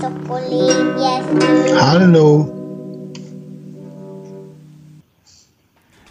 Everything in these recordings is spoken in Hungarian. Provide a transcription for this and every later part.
Szokolébresztő. Halló!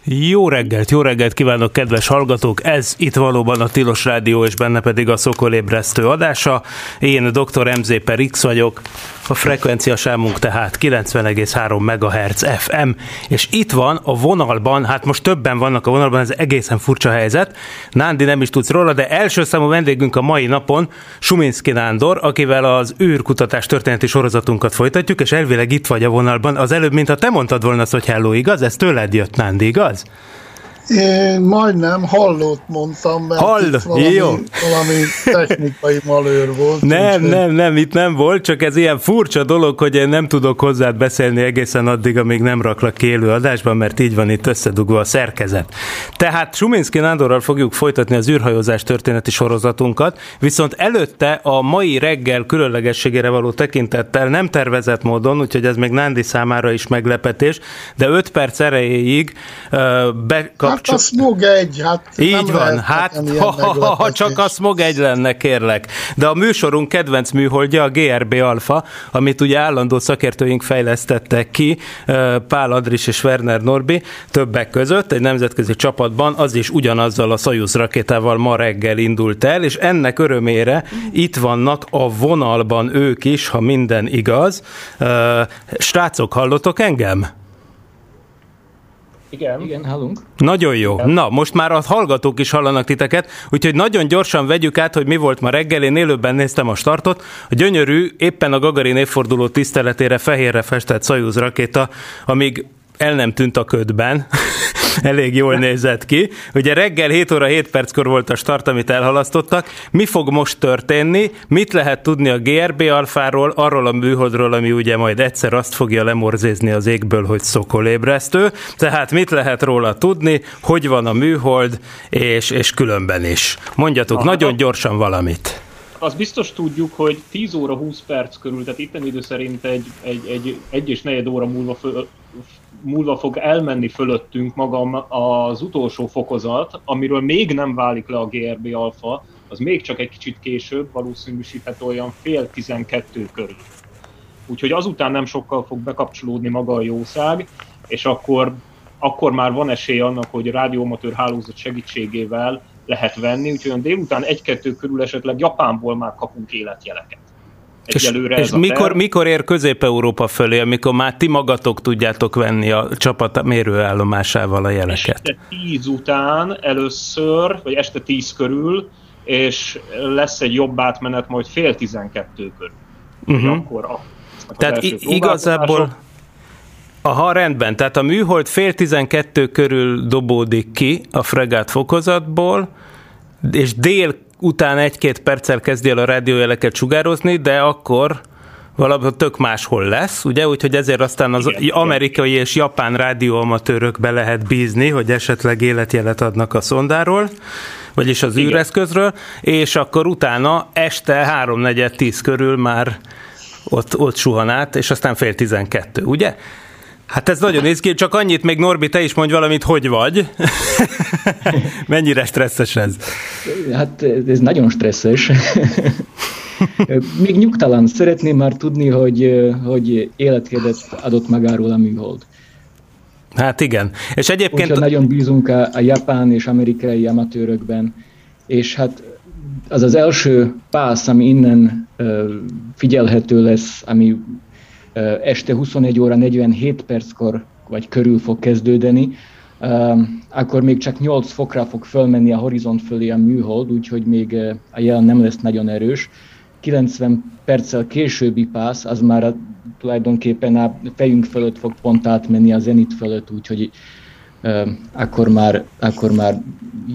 Jó reggelt, jó reggelt kívánok, kedves hallgatók! Ez itt valóban a Tilos Rádió, és benne pedig a Szokolébresztő adása. Én dr. MZ per X vagyok, a frekvencia sámunk tehát 90,3 MHz FM, és itt van a vonalban, hát most többen vannak a vonalban, ez egészen furcsa helyzet. Nándi nem is tudsz róla, de első számú vendégünk a mai napon Suminski Nándor, akivel az űrkutatás történeti sorozatunkat folytatjuk, és elvileg itt vagy a vonalban. Az előbb, mint ha te mondtad volna azt, hogy hello, igaz? Ez tőled jött, Nándi, igaz? damals Én majdnem hallót mondtam, mert Hall, itt valami, jó. valami technikai malőr volt. Nem, nem, nem, itt nem volt, csak ez ilyen furcsa dolog, hogy én nem tudok hozzád beszélni egészen addig, amíg nem raklak ki élő adásban, mert így van itt összedugva a szerkezet. Tehát Suminski Nándorral fogjuk folytatni az űrhajózás történeti sorozatunkat, viszont előtte a mai reggel különlegességére való tekintettel nem tervezett módon, úgyhogy ez még Nándi számára is meglepetés, de 5 perc erejéig uh, bekapcsol... Hát a smog egy, hát Így van, hát ha, ha, csak a smog egy lenne, kérlek. De a műsorunk kedvenc műholdja a GRB Alpha, amit ugye állandó szakértőink fejlesztettek ki, Pál Adris és Werner Norbi többek között egy nemzetközi csapatban, az is ugyanazzal a Soyuz rakétával ma reggel indult el, és ennek örömére itt vannak a vonalban ők is, ha minden igaz. Srácok, hallotok engem? Igen. Igen, hallunk. Nagyon jó. Na, most már a hallgatók is hallanak titeket, úgyhogy nagyon gyorsan vegyük át, hogy mi volt ma reggel. Én élőben néztem a startot. A gyönyörű, éppen a Gagarin évforduló tiszteletére fehérre festett Soyuz rakéta, amíg el nem tűnt a ködben. Elég jól nézett ki. Ugye reggel 7 óra 7 perckor volt a start, amit elhalasztottak. Mi fog most történni? Mit lehet tudni a GRB alfáról, arról a műholdról, ami ugye majd egyszer azt fogja lemorzézni az égből, hogy szokolébresztő. Tehát mit lehet róla tudni, hogy van a műhold, és, és különben is. Mondjatok Aha. nagyon gyorsan valamit. Azt biztos tudjuk, hogy 10 óra 20 perc körül, tehát itten idő szerint egy, egy, egy, egy és negyed óra múlva, föl, múlva fog elmenni fölöttünk maga az utolsó fokozat, amiről még nem válik le a GRB alfa, az még csak egy kicsit később, valószínűsíthető olyan fél 12 körül. Úgyhogy azután nem sokkal fog bekapcsolódni maga a jószág, és akkor, akkor már van esély annak, hogy rádióamatőr hálózat segítségével lehet venni, úgyhogy olyan délután egy-kettő körül esetleg Japánból már kapunk életjeleket. Egyelőre és a mikor, terv. mikor ér Közép-Európa fölé, amikor már ti magatok tudjátok venni a csapat mérőállomásával a jeleket? Este 10 után először, vagy este 10 körül, és lesz egy jobb átmenet majd fél 12 körül. Uh-huh. Akkor a, Tehát igazából, aha, rendben, tehát a műhold fél 12 körül dobódik ki a fregát fokozatból, és dél után egy-két perccel kezdi el a rádiójeleket sugározni, de akkor valahol tök máshol lesz, ugye? Úgyhogy ezért aztán az Igen, igen, amerikai és japán rádióamatőrökbe lehet bízni, hogy esetleg életjelet adnak a szondáról, vagyis az Igen. űreszközről, és akkor utána este 3-4-10 körül már ott, ott suhan át, és aztán fél 12, ugye? Hát ez nagyon néz ki, csak annyit még Norbi, te is mondj valamit, hogy vagy. Mennyire stresszes ez? Hát ez nagyon stresszes. Még nyugtalan. Szeretném már tudni, hogy, hogy életkedet adott magáról a műhold. Hát igen. És egyébként... Úgyhogy nagyon bízunk a, a japán és amerikai amatőrökben, és hát az az első pász, ami innen uh, figyelhető lesz, ami este 21 óra 47 perckor vagy körül fog kezdődni, uh, akkor még csak 8 fokra fog fölmenni a horizont fölé a műhold, úgyhogy még a jel nem lesz nagyon erős. 90 perccel későbbi pász, az már a, tulajdonképpen a fejünk fölött fog pont átmenni a zenit fölött, úgyhogy akkor, már, akkor már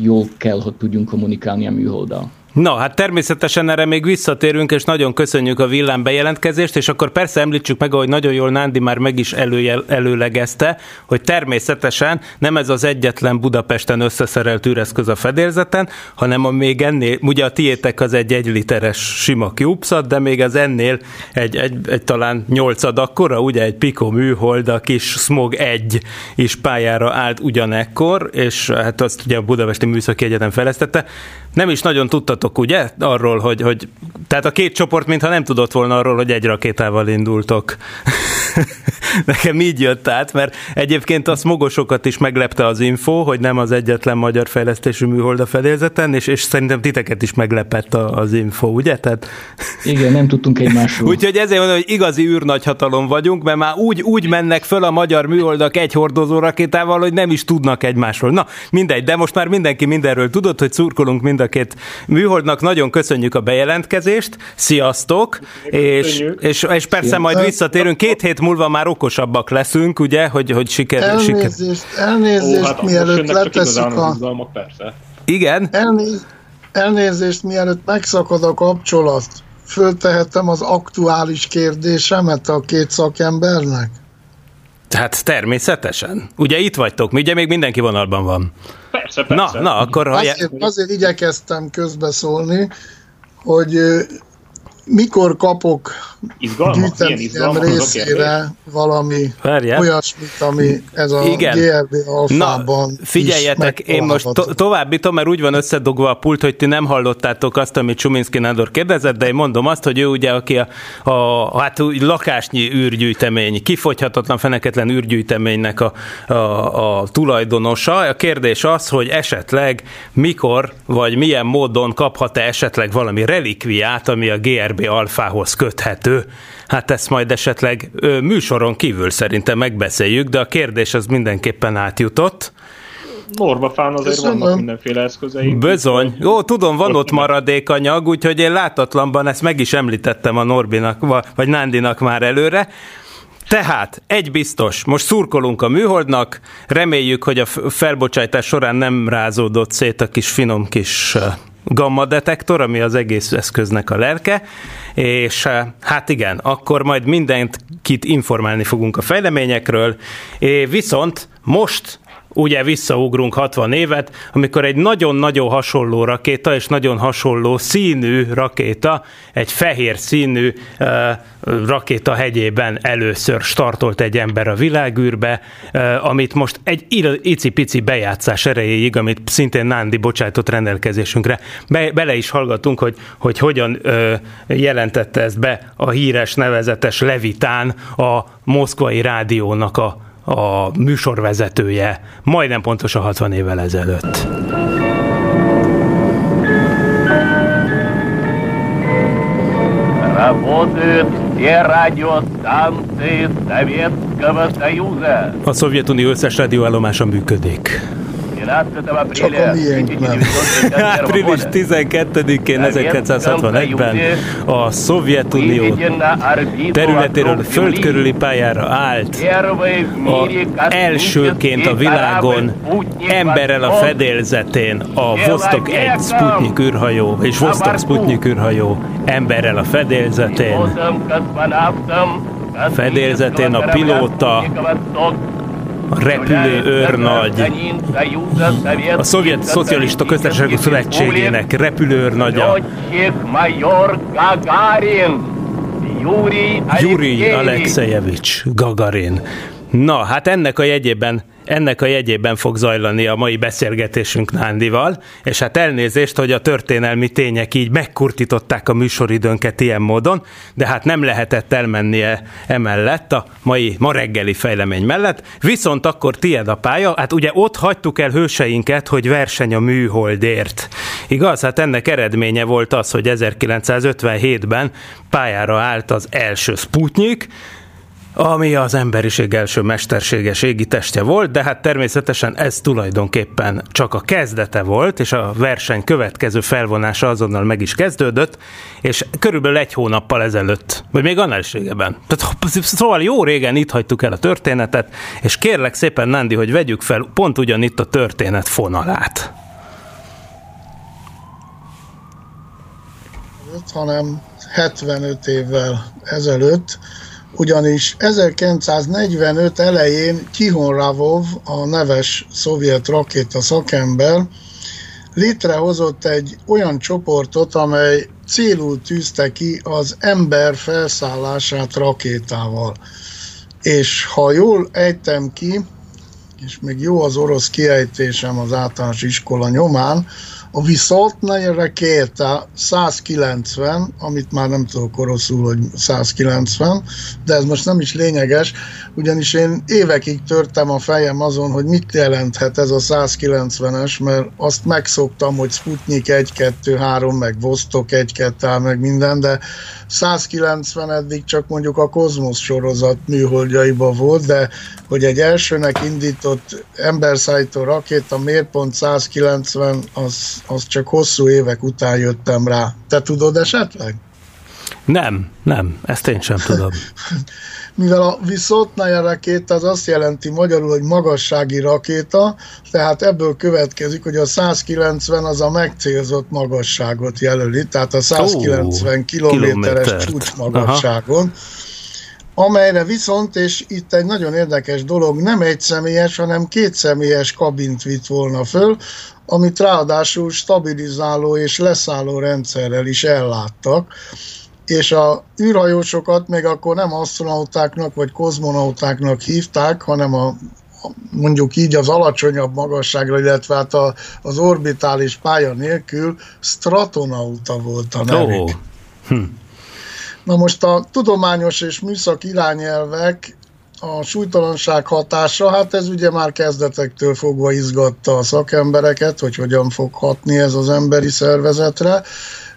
jól kell, hogy tudjunk kommunikálni a műholddal. Na, hát természetesen erre még visszatérünk, és nagyon köszönjük a villám bejelentkezést, és akkor persze említsük meg, ahogy nagyon jól Nándi már meg is előjel, előlegezte, hogy természetesen nem ez az egyetlen Budapesten összeszerelt űreszköz a fedélzeten, hanem a még ennél, ugye a tiétek az egy egy literes sima CubeSat, de még az ennél egy, egy, egy talán nyolcad akkora, ugye egy Pico műhold, a kis Smog 1 is pályára állt ugyanekkor, és hát azt ugye a Budapesti Műszaki Egyetem fejlesztette. Nem is nagyon tudtatok, ugye, arról, hogy, hogy tehát a két csoport mintha nem tudott volna arról, hogy egy rakétával indultok. Nekem így jött át, mert egyébként a smogosokat is meglepte az info, hogy nem az egyetlen magyar fejlesztésű műhold a fedélzeten, és, és szerintem titeket is meglepett az info, ugye? Tehát... Igen, nem tudtunk egymásról. Úgyhogy ezért mondom, hogy igazi űrnagyhatalom vagyunk, mert már úgy, úgy mennek föl a magyar műholdak egy hordozó rakétával, hogy nem is tudnak egymásról. Na, mindegy, de most már mindenki mindenről tudott, hogy szurkolunk mind a két műholdnak. Nagyon köszönjük a bejelentkezést, sziasztok, és, és, és persze majd visszatérünk. Két hét múlva már okosabbak leszünk, ugye, hogy, hogy siker... Elnézést, siker. elnézést, Ó, hát mielőtt letesszük a... Persze. Igen? Elnéz, elnézést, mielőtt megszakad a kapcsolat. Föltehetem az aktuális kérdésemet a két szakembernek? Hát természetesen. Ugye itt vagytok, ugye még mindenki vonalban van. Persze, persze. Na, na akkor... Ha azért, azért igyekeztem közbeszólni, hogy mikor kapok gyűjteményem részére valami Várjál. olyasmit, ami ez a Igen. GRB alfában Na, figyeljetek, én most to- továbbítom, mert úgy van összedugva a pult, hogy ti nem hallottátok azt, amit Csuminski Nádor kérdezett, de én mondom azt, hogy ő ugye, aki a, a hát lakásnyi űrgyűjtemény, kifogyhatatlan, feneketlen űrgyűjteménynek a, a, a tulajdonosa. A kérdés az, hogy esetleg mikor, vagy milyen módon kaphat-e esetleg valami relikviát, ami a GRB alfához köthető. Hát ezt majd esetleg ö, műsoron kívül szerintem megbeszéljük, de a kérdés az mindenképpen átjutott. Norbafán azért Köszönöm. vannak mindenféle eszközei. Bizony. Jó, tudom, van ott maradékanyag, úgyhogy én látatlanban ezt meg is említettem a Norbinak, vagy Nándinak már előre. Tehát, egy biztos, most szurkolunk a műholdnak, reméljük, hogy a felbocsátás során nem rázódott szét a kis finom kis gamma detektor, ami az egész eszköznek a lelke, és eh, hát igen, akkor majd mindenkit informálni fogunk a fejleményekről, viszont most ugye visszaugrunk 60 évet, amikor egy nagyon-nagyon hasonló rakéta, és nagyon hasonló színű rakéta, egy fehér színű uh, rakéta hegyében először startolt egy ember a világűrbe, uh, amit most egy icipici bejátszás erejéig, amit szintén Nándi bocsájtott rendelkezésünkre, be, bele is hallgatunk, hogy, hogy hogyan uh, jelentette ezt be a híres nevezetes Levitán a moszkvai rádiónak a a műsorvezetője majdnem pontosan 60 évvel ezelőtt. Работают все радиостанции Советского Союза. A Szovjetunió összes rádióállomása működik. Csak a miénk nem. Április 12-én 1961-ben a Szovjetunió területéről földkörüli pályára állt. A elsőként a világon emberrel a fedélzetén a Vostok 1 Sputnik űrhajó és Vostok Sputnik űrhajó emberrel a fedélzetén. Fedélzetén a pilóta repülő őrnagy, a Szovjet Szocialista Köztársaságok Szövetségének repülő őrnagya, Yuri Alexejevics Gagarin. Na, hát ennek a jegyében ennek a jegyében fog zajlani a mai beszélgetésünk Nándival, és hát elnézést, hogy a történelmi tények így megkurtították a műsoridőnket ilyen módon, de hát nem lehetett elmennie emellett a mai, ma reggeli fejlemény mellett, viszont akkor tied a pálya, hát ugye ott hagytuk el hőseinket, hogy verseny a műholdért. Igaz? Hát ennek eredménye volt az, hogy 1957-ben pályára állt az első Sputnik, ami az emberiség első mesterséges égitestje volt, de hát természetesen ez tulajdonképpen csak a kezdete volt, és a verseny következő felvonása azonnal meg is kezdődött, és körülbelül egy hónappal ezelőtt, vagy még annál is régebben. Tehát, szóval jó régen itt hagytuk el a történetet, és kérlek szépen, Nandi, hogy vegyük fel pont ugyanitt a történet fonalát. hanem 75 évvel ezelőtt ugyanis 1945 elején Kihon Ravov, a neves szovjet rakéta szakember, létrehozott egy olyan csoportot, amely célul tűzte ki az ember felszállását rakétával. És ha jól ejtem ki, és még jó az orosz kiejtésem az általános iskola nyomán, A Viszoltnai rakéta 190, amit már nem tudok oroszul, hogy 190, de ez most nem is lényeges, ugyanis én évekig törtem a fejem azon, hogy mit jelenthet ez a 190-es, mert azt megszoktam, hogy Sputnik 1, 2, 3, meg Vostok 1, 2, meg minden, de 190 eddig csak mondjuk a Kozmosz sorozat műholdjaiba volt, de hogy egy elsőnek indított emberszállító rakéta miért pont 190, az, az csak hosszú évek után jöttem rá. Te tudod esetleg? Nem, nem, ezt én sem tudom. Mivel a Viszotnaja rakéta az azt jelenti magyarul, hogy magassági rakéta, tehát ebből következik, hogy a 190 az a megcélzott magasságot jelöli, tehát a 190 oh, kilométeres csúcsmagasságon. Aha amelyre viszont, és itt egy nagyon érdekes dolog, nem egy személyes, hanem két személyes kabint vitt volna föl, amit ráadásul stabilizáló és leszálló rendszerrel is elláttak, és a űrhajósokat még akkor nem astronautáknak vagy kozmonautáknak hívták, hanem a mondjuk így az alacsonyabb magasságra, illetve hát a, az orbitális pálya nélkül stratonauta volt a nevük. Oh. Hm. Na most a tudományos és műszak irányelvek a súlytalanság hatása, hát ez ugye már kezdetektől fogva izgatta a szakembereket, hogy hogyan fog hatni ez az emberi szervezetre,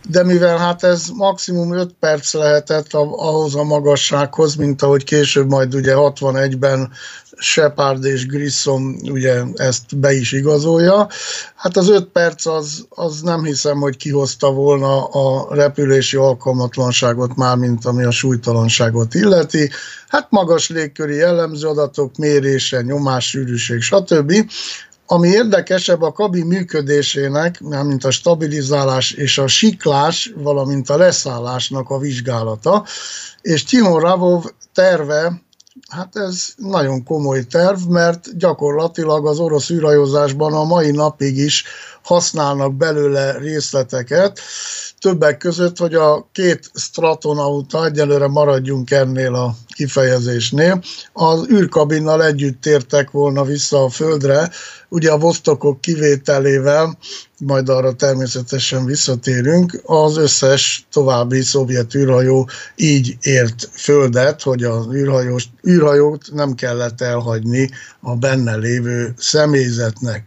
de mivel hát ez maximum 5 perc lehetett ahhoz a magassághoz, mint ahogy később majd ugye 61-ben Shepard és Grissom ugye ezt be is igazolja. Hát az 5 perc az, az nem hiszem, hogy kihozta volna a repülési alkalmatlanságot már, mint ami a súlytalanságot illeti. Hát magas légköri jellemző adatok, mérése, nyomás, sűrűség, stb. Ami érdekesebb a kabin működésének, mint a stabilizálás és a siklás, valamint a leszállásnak a vizsgálata, és Timo Ravov terve, hát ez nagyon komoly terv, mert gyakorlatilag az orosz űrhajózásban a mai napig is használnak belőle részleteket, többek között, hogy a két stratonauta, egyelőre maradjunk ennél a kifejezésnél, az űrkabinnal együtt tértek volna vissza a Földre, ugye a Vostokok kivételével, majd arra természetesen visszatérünk, az összes további szovjet űrhajó így ért Földet, hogy az űrhajós, űrhajót nem kellett elhagyni a benne lévő személyzetnek.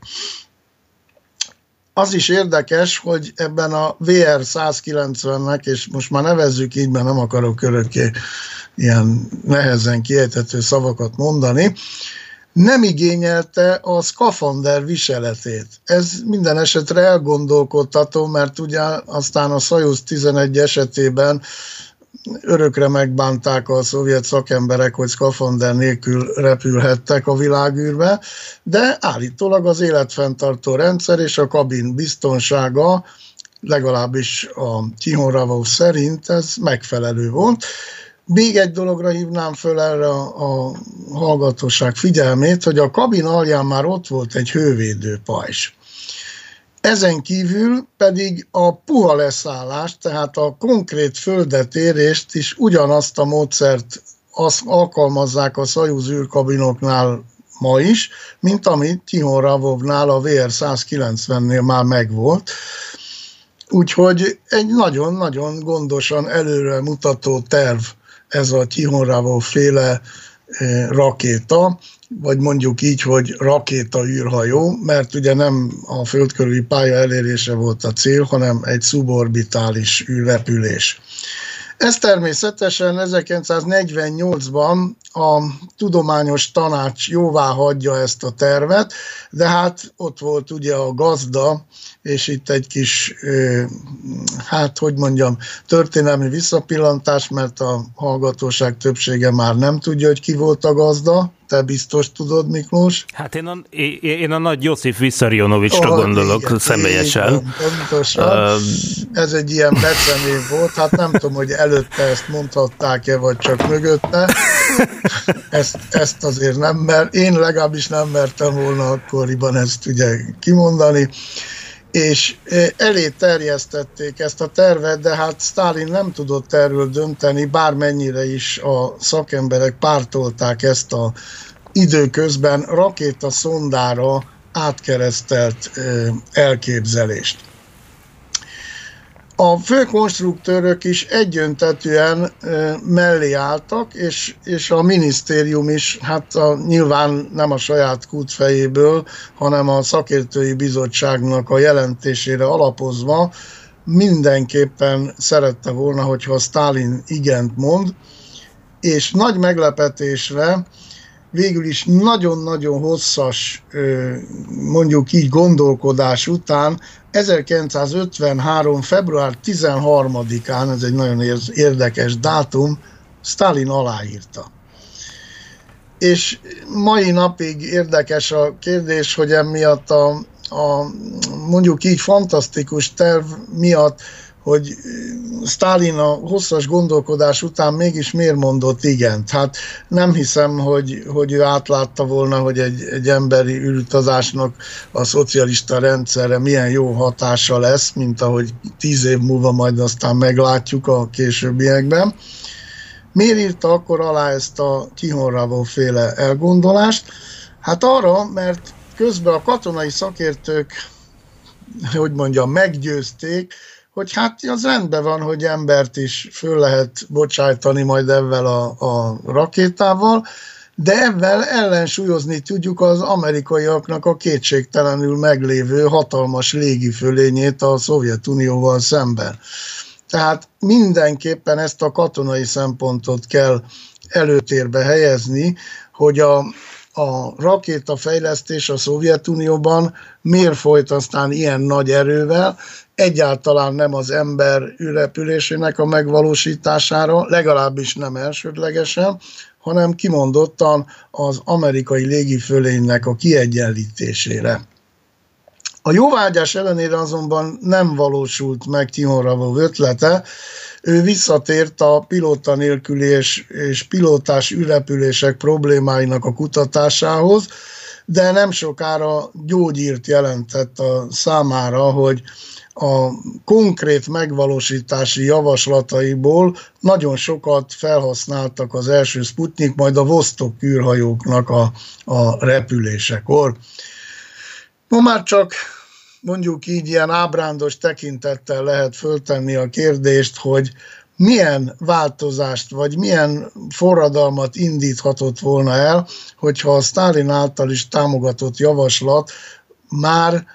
Az is érdekes, hogy ebben a VR 190-nek, és most már nevezzük így, mert nem akarok örökké ilyen nehezen kiejthető szavakat mondani, nem igényelte a szkafander viseletét. Ez minden esetre elgondolkodtató, mert ugye aztán a Soyuz 11 esetében örökre megbánták a szovjet szakemberek, hogy szkafander nélkül repülhettek a világűrbe, de állítólag az életfenntartó rendszer és a kabin biztonsága legalábbis a Tihon szerint ez megfelelő volt. Még egy dologra hívnám föl erre a, a hallgatóság figyelmét, hogy a kabin alján már ott volt egy hővédő pajzs. Ezen kívül pedig a puha leszállás, tehát a konkrét földetérést is ugyanazt a módszert azt alkalmazzák a Szajúz űrkabinoknál ma is, mint amit Tihon Ravovnál a VR-190-nél már megvolt. Úgyhogy egy nagyon-nagyon gondosan előre mutató terv ez a Tihon Ravov féle eh, rakéta, vagy mondjuk így, hogy rakéta űrhajó, mert ugye nem a földkörüli pálya elérése volt a cél, hanem egy suborbitális űrrepülés. Ez természetesen 1948-ban a tudományos tanács jóvá hagyja ezt a tervet, de hát ott volt ugye a gazda, és itt egy kis, hát hogy mondjam, történelmi visszapillantás, mert a hallgatóság többsége már nem tudja, hogy ki volt a gazda, te biztos tudod, Miklós? Hát én a, én a nagy Josif Vissarionovicsra oh, gondolok igen, személyesen. Igen, pontosan. Uh, Ez egy ilyen becenév volt, hát nem tudom, hogy előtte ezt mondhatták-e, vagy csak mögötte. Ezt, ezt azért nem, mert én legalábbis nem mertem volna akkoriban ezt ugye kimondani és elé terjesztették ezt a tervet, de hát Stalin nem tudott erről dönteni, bármennyire is a szakemberek pártolták ezt a időközben rakéta szondára átkeresztelt elképzelést. A főkonstruktőrök is egyöntetűen mellé álltak, és, és a minisztérium is, hát a, nyilván nem a saját kútfejéből, hanem a szakértői bizottságnak a jelentésére alapozva mindenképpen szerette volna, hogyha Stalin igent mond, és nagy meglepetésre végül is nagyon-nagyon hosszas, mondjuk így gondolkodás után 1953. február 13-án, ez egy nagyon érdekes dátum, Stalin aláírta. És mai napig érdekes a kérdés, hogy emiatt a, a mondjuk így fantasztikus terv miatt hogy Stalin a hosszas gondolkodás után mégis miért mondott igent. Hát nem hiszem, hogy, hogy ő átlátta volna, hogy egy, egy emberi űrutazásnak a szocialista rendszerre milyen jó hatása lesz, mint ahogy tíz év múlva majd aztán meglátjuk a későbbiekben. Miért írta akkor alá ezt a Kihonravó féle elgondolást? Hát arra, mert közben a katonai szakértők, hogy mondjam, meggyőzték, hogy hát az rendben van, hogy embert is föl lehet bocsájtani majd ezzel a, a rakétával, de ebben ellensúlyozni tudjuk az amerikaiaknak a kétségtelenül meglévő hatalmas légifölényét a Szovjetunióval szemben. Tehát mindenképpen ezt a katonai szempontot kell előtérbe helyezni, hogy a, a rakétafejlesztés a Szovjetunióban miért folyt aztán ilyen nagy erővel, egyáltalán nem az ember ürepülésének a megvalósítására, legalábbis nem elsődlegesen, hanem kimondottan az amerikai légifölénynek a kiegyenlítésére. A jóvágyás ellenére azonban nem valósult meg Tihon ötlete, ő visszatért a pilóta nélküli és, és pilótás ürepülések problémáinak a kutatásához, de nem sokára gyógyírt jelentett a számára, hogy a konkrét megvalósítási javaslataiból nagyon sokat felhasználtak az első Sputnik, majd a Vostok űrhajóknak a, a repülésekor. Ma már csak mondjuk így ilyen ábrándos tekintettel lehet föltenni a kérdést, hogy milyen változást, vagy milyen forradalmat indíthatott volna el, hogyha a Stalin által is támogatott javaslat már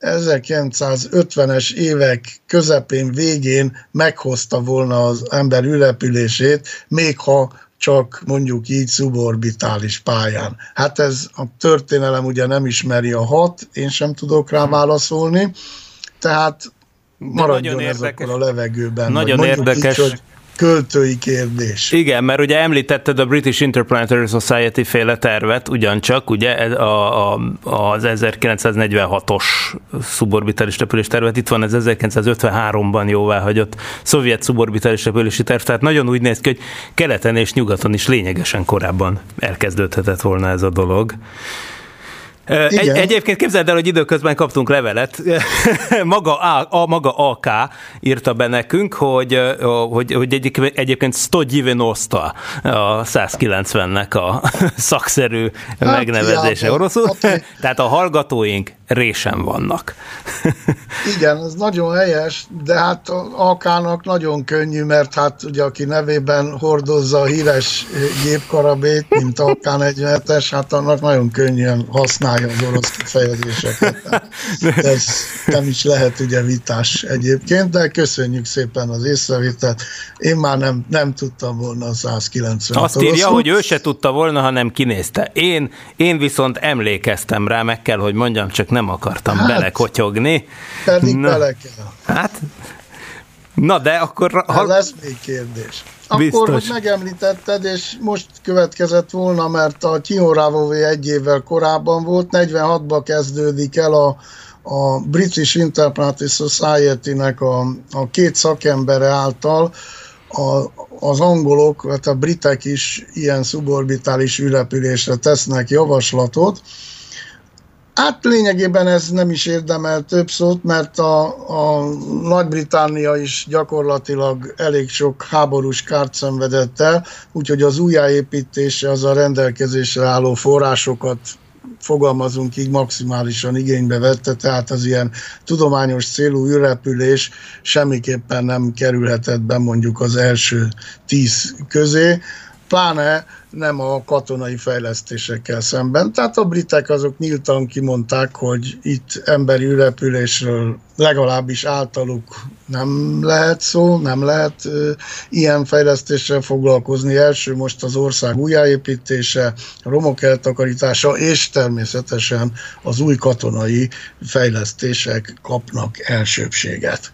1950-es évek közepén, végén meghozta volna az ember ülepülését, még ha csak mondjuk így szuborbitális pályán. Hát ez a történelem ugye nem ismeri a hat, én sem tudok rá válaszolni, tehát maradjon ez akkor a levegőben. Nagyon érdekes. Így, hogy költői kérdés. Igen, mert ugye említetted a British Interplanetary Society féle tervet, ugyancsak, ugye a, a, az 1946-os szuborbitális repülés tervet, itt van az 1953-ban jóváhagyott szovjet szuborbitális repülési terv, tehát nagyon úgy néz ki, hogy keleten és nyugaton is lényegesen korábban elkezdődhetett volna ez a dolog. Egy, egyébként képzeld el, hogy időközben kaptunk levelet, maga a, a, maga AK írta be nekünk, hogy, hogy, hogy egyébként, egyébként Stodjivenosta a 190-nek a szakszerű hát, megnevezése ja, oroszul, okay. tehát a hallgatóink résen vannak. Igen, ez nagyon helyes, de hát Akának nagyon könnyű, mert hát ugye aki nevében hordozza a híres gépkarabét, mint AK-47-es, hát annak nagyon könnyen használja az orosz kifejezéseket. Ez nem is lehet ugye vitás egyébként, de köszönjük szépen az észrevételt. Én már nem, nem tudtam volna a 190 Azt írja, hogy ő se tudta volna, ha nem kinézte. Én, én viszont emlékeztem rá, meg kell, hogy mondjam, csak nem akartam hát, belekotyogni. Pedig Na, bele kell. Hát, na de akkor... Ha... Lesz még kérdés. Akkor, Biztos. hogy megemlítetted, és most következett volna, mert a Kihorávóvé egy évvel korábban volt, 46-ban kezdődik el a, a British Interplanetary Society-nek a, a két szakembere által a, az angolok, hát a britek is ilyen suborbitális ürepülésre tesznek javaslatot, Hát lényegében ez nem is érdemel több szót, mert a, a Nagy-Britannia is gyakorlatilag elég sok háborús kárt szenvedett el, úgyhogy az újjáépítése az a rendelkezésre álló forrásokat fogalmazunk így maximálisan igénybe vette, tehát az ilyen tudományos célú űrrepülés semmiképpen nem kerülhetett be mondjuk az első tíz közé, pláne nem a katonai fejlesztésekkel szemben. Tehát a britek azok nyíltan kimondták, hogy itt emberi ürepülésről legalábbis általuk nem lehet szó, nem lehet ö, ilyen fejlesztéssel foglalkozni. Első most az ország újjáépítése, romok eltakarítása, és természetesen az új katonai fejlesztések kapnak elsőbséget.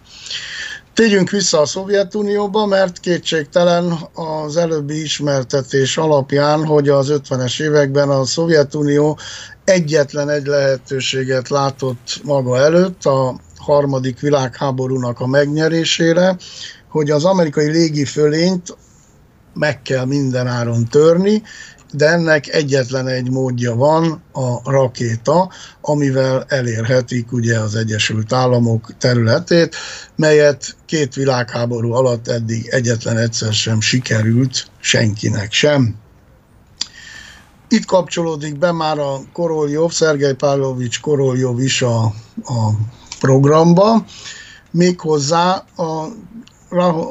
Térjünk vissza a Szovjetunióba, mert kétségtelen az előbbi ismertetés alapján, hogy az 50-es években a Szovjetunió egyetlen egy lehetőséget látott maga előtt a harmadik világháborúnak a megnyerésére, hogy az amerikai légifölényt meg kell mindenáron törni, de ennek egyetlen egy módja van, a rakéta, amivel elérhetik ugye az Egyesült Államok területét, melyet két világháború alatt eddig egyetlen egyszer sem sikerült senkinek sem. Itt kapcsolódik be már a Koroljov, Szergej Pavlovics Koroljov is a, a programba, méghozzá a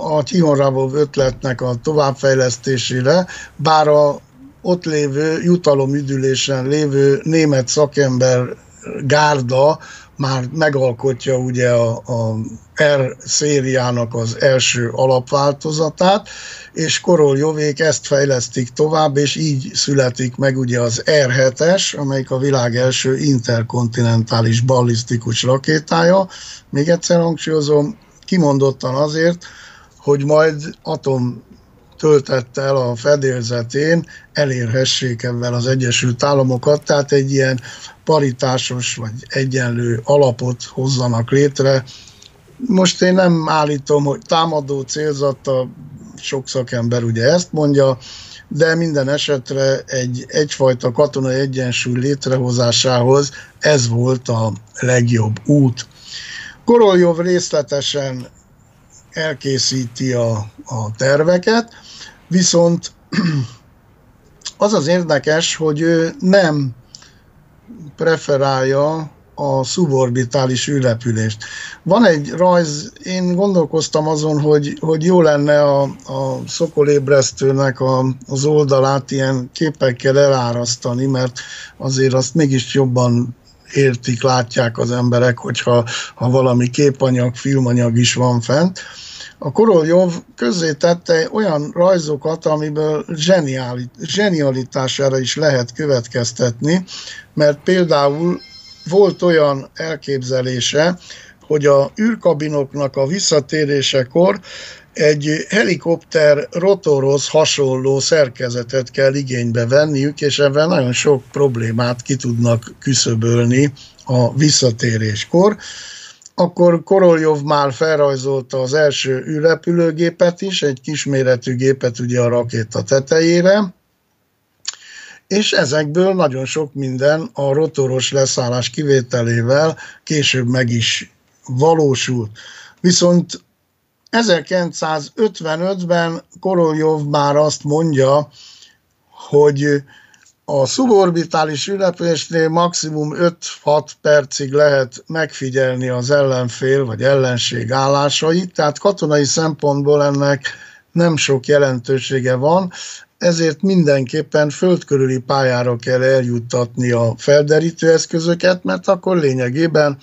a Tihon ötletnek a továbbfejlesztésére, bár a ott lévő jutalomüdülésen lévő német szakember gárda már megalkotja ugye a, a R szériának az első alapváltozatát, és Koroljovék ezt fejlesztik tovább, és így születik meg ugye az R7-es, amelyik a világ első interkontinentális ballisztikus rakétája. Még egyszer hangsúlyozom, kimondottan azért, hogy majd atom töltette el a fedélzetén, elérhessék ebben az Egyesült Államokat, tehát egy ilyen paritásos vagy egyenlő alapot hozzanak létre. Most én nem állítom, hogy támadó célzata, sok szakember ugye ezt mondja, de minden esetre egy egyfajta katonai egyensúly létrehozásához ez volt a legjobb út. Koroljov részletesen elkészíti a, a terveket, Viszont az az érdekes, hogy ő nem preferálja a szuborbitális űrrepülést. Van egy rajz, én gondolkoztam azon, hogy, hogy jó lenne a, a szokolébresztőnek a, az oldalát ilyen képekkel elárasztani, mert azért azt mégis jobban értik, látják az emberek, hogyha ha valami képanyag, filmanyag is van fent. A Koroljov tette olyan rajzokat, amiből zseniáli, zsenialitására is lehet következtetni, mert például volt olyan elképzelése, hogy a űrkabinoknak a visszatérésekor egy helikopter rotorhoz hasonló szerkezetet kell igénybe venniük, és ebben nagyon sok problémát ki tudnak küszöbölni a visszatéréskor akkor Koroljov már felrajzolta az első űrrepülőgépet is, egy kisméretű gépet ugye a rakéta tetejére, és ezekből nagyon sok minden a rotoros leszállás kivételével később meg is valósult. Viszont 1955-ben Koroljov már azt mondja, hogy a szuborbitális ülepésnél maximum 5-6 percig lehet megfigyelni az ellenfél vagy ellenség állásait, tehát katonai szempontból ennek nem sok jelentősége van, ezért mindenképpen földkörüli pályára kell eljuttatni a felderítő eszközöket, mert akkor lényegében,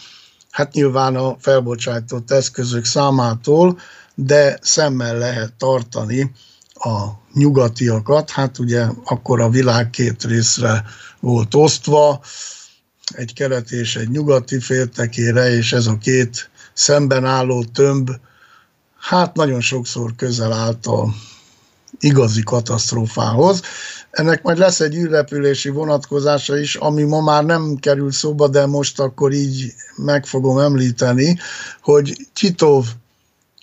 hát nyilván a felbocsájtott eszközök számától, de szemmel lehet tartani a nyugatiakat, hát ugye akkor a világ két részre volt osztva, egy keleti és egy nyugati féltekére, és ez a két szemben álló tömb, hát nagyon sokszor közel állt a igazi katasztrófához. Ennek majd lesz egy űrrepülési vonatkozása is, ami ma már nem kerül szóba, de most akkor így meg fogom említeni, hogy Csitov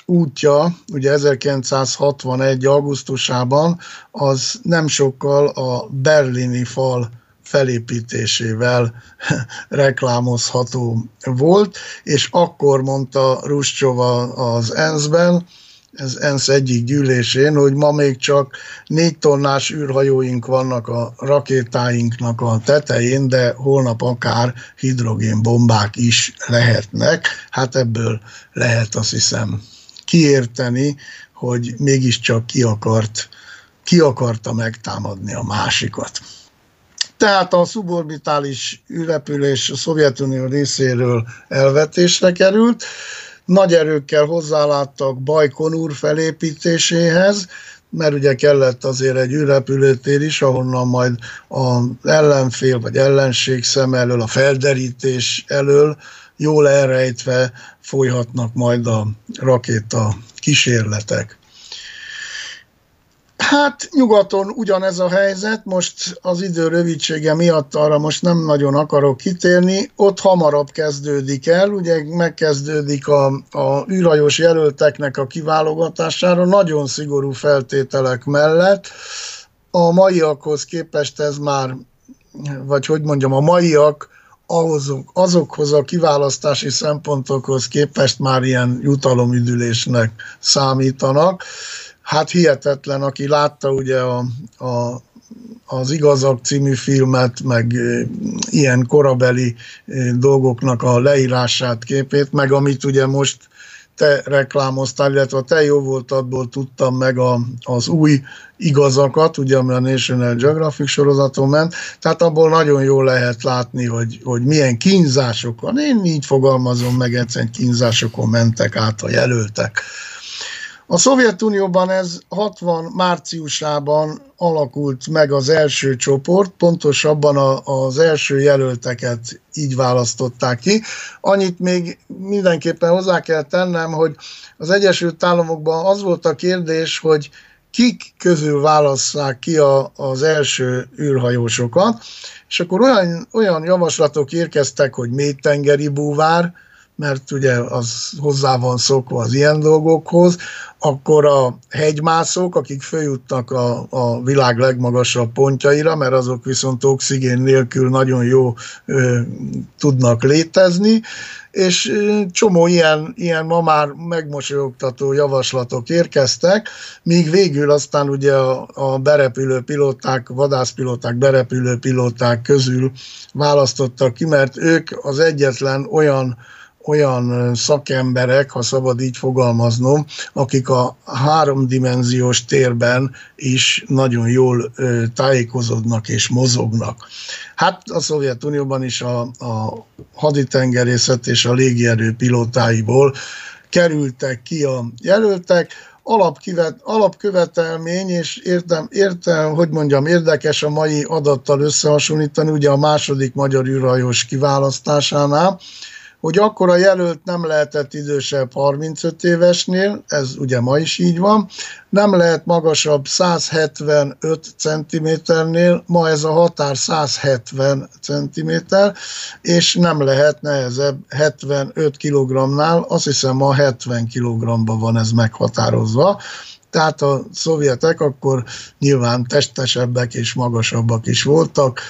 útja, ugye 1961. augusztusában, az nem sokkal a berlini fal felépítésével reklámozható volt, és akkor mondta Ruscsova az ENSZ-ben, ez ENSZ egyik gyűlésén, hogy ma még csak négy tonnás űrhajóink vannak a rakétáinknak a tetején, de holnap akár hidrogénbombák is lehetnek. Hát ebből lehet azt hiszem kiérteni, hogy mégiscsak ki akart, ki akarta megtámadni a másikat. Tehát a szuborbitális űrrepülés a Szovjetunió részéről elvetésre került, nagy erőkkel hozzáláttak Bajkonur felépítéséhez, mert ugye kellett azért egy űrrepülőtér is, ahonnan majd az ellenfél vagy ellenség szem elől, a felderítés elől jól elrejtve folyhatnak majd a rakéta kísérletek. Hát nyugaton ugyanez a helyzet, most az idő rövidsége miatt arra most nem nagyon akarok kitérni, ott hamarabb kezdődik el, ugye megkezdődik a, a űrhajós jelölteknek a kiválogatására, nagyon szigorú feltételek mellett. A maiakhoz képest ez már, vagy hogy mondjam, a maiak ahhoz, azokhoz a kiválasztási szempontokhoz képest már ilyen jutalomüdülésnek számítanak hát hihetetlen, aki látta ugye a, a, az Igazak című filmet, meg ilyen korabeli dolgoknak a leírását, képét, meg amit ugye most te reklámoztál, illetve te jó voltadból tudtam meg a, az új igazakat, ugye ami a National Geographic sorozaton ment, tehát abból nagyon jól lehet látni, hogy, hogy milyen kínzásokon, én így fogalmazom meg, egyszerűen kínzásokon mentek át a jelöltek. A Szovjetunióban ez 60 márciusában alakult meg az első csoport, pontosabban a, az első jelölteket így választották ki. Annyit még mindenképpen hozzá kell tennem, hogy az Egyesült Államokban az volt a kérdés, hogy kik közül válasszák ki a, az első űrhajósokat, és akkor olyan, olyan javaslatok érkeztek, hogy mélytengeri búvár, mert ugye az hozzá van szokva az ilyen dolgokhoz, akkor a hegymászók, akik följutnak a, a világ legmagasabb pontjaira, mert azok viszont oxigén nélkül nagyon jó ö, tudnak létezni, és csomó ilyen, ilyen ma már megmosolyogtató javaslatok érkeztek, míg végül aztán ugye a, a berepülő pilóták, vadászpilóták, berepülő pilóták közül választottak ki, mert ők az egyetlen olyan olyan szakemberek, ha szabad így fogalmaznom, akik a háromdimenziós térben is nagyon jól tájékozódnak és mozognak. Hát a Szovjetunióban is a, a haditengerészet és a légierő pilótáiból kerültek ki a jelöltek, alapkivet, alapkövetelmény, és értem, értem, hogy mondjam, érdekes a mai adattal összehasonlítani, ugye a második magyar űrhajós kiválasztásánál, hogy akkor a jelölt nem lehetett idősebb 35 évesnél, ez ugye ma is így van, nem lehet magasabb 175 cm-nél, ma ez a határ 170 cm, és nem lehet nehezebb 75 kg-nál, azt hiszem ma 70 kg-ban van ez meghatározva, tehát a szovjetek akkor nyilván testesebbek és magasabbak is voltak,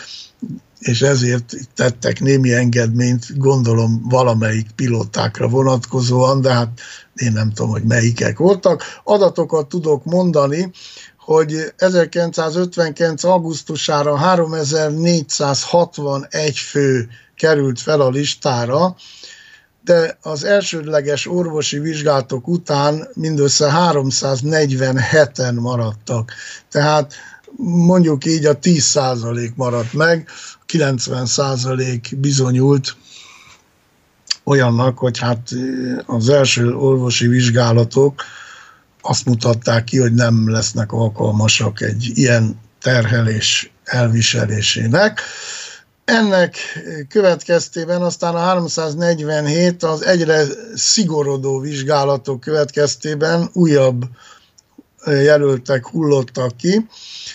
és ezért tettek némi engedményt, gondolom valamelyik pilótákra vonatkozóan, de hát én nem tudom, hogy melyikek voltak. Adatokat tudok mondani, hogy 1959. augusztusára 3461 fő került fel a listára, de az elsődleges orvosi vizsgálatok után mindössze 347-en maradtak. Tehát mondjuk így a 10% maradt meg, 90% bizonyult olyannak, hogy hát az első orvosi vizsgálatok azt mutatták ki, hogy nem lesznek alkalmasak egy ilyen terhelés elviselésének. Ennek következtében aztán a 347 az egyre szigorodó vizsgálatok következtében újabb jelöltek hullottak ki,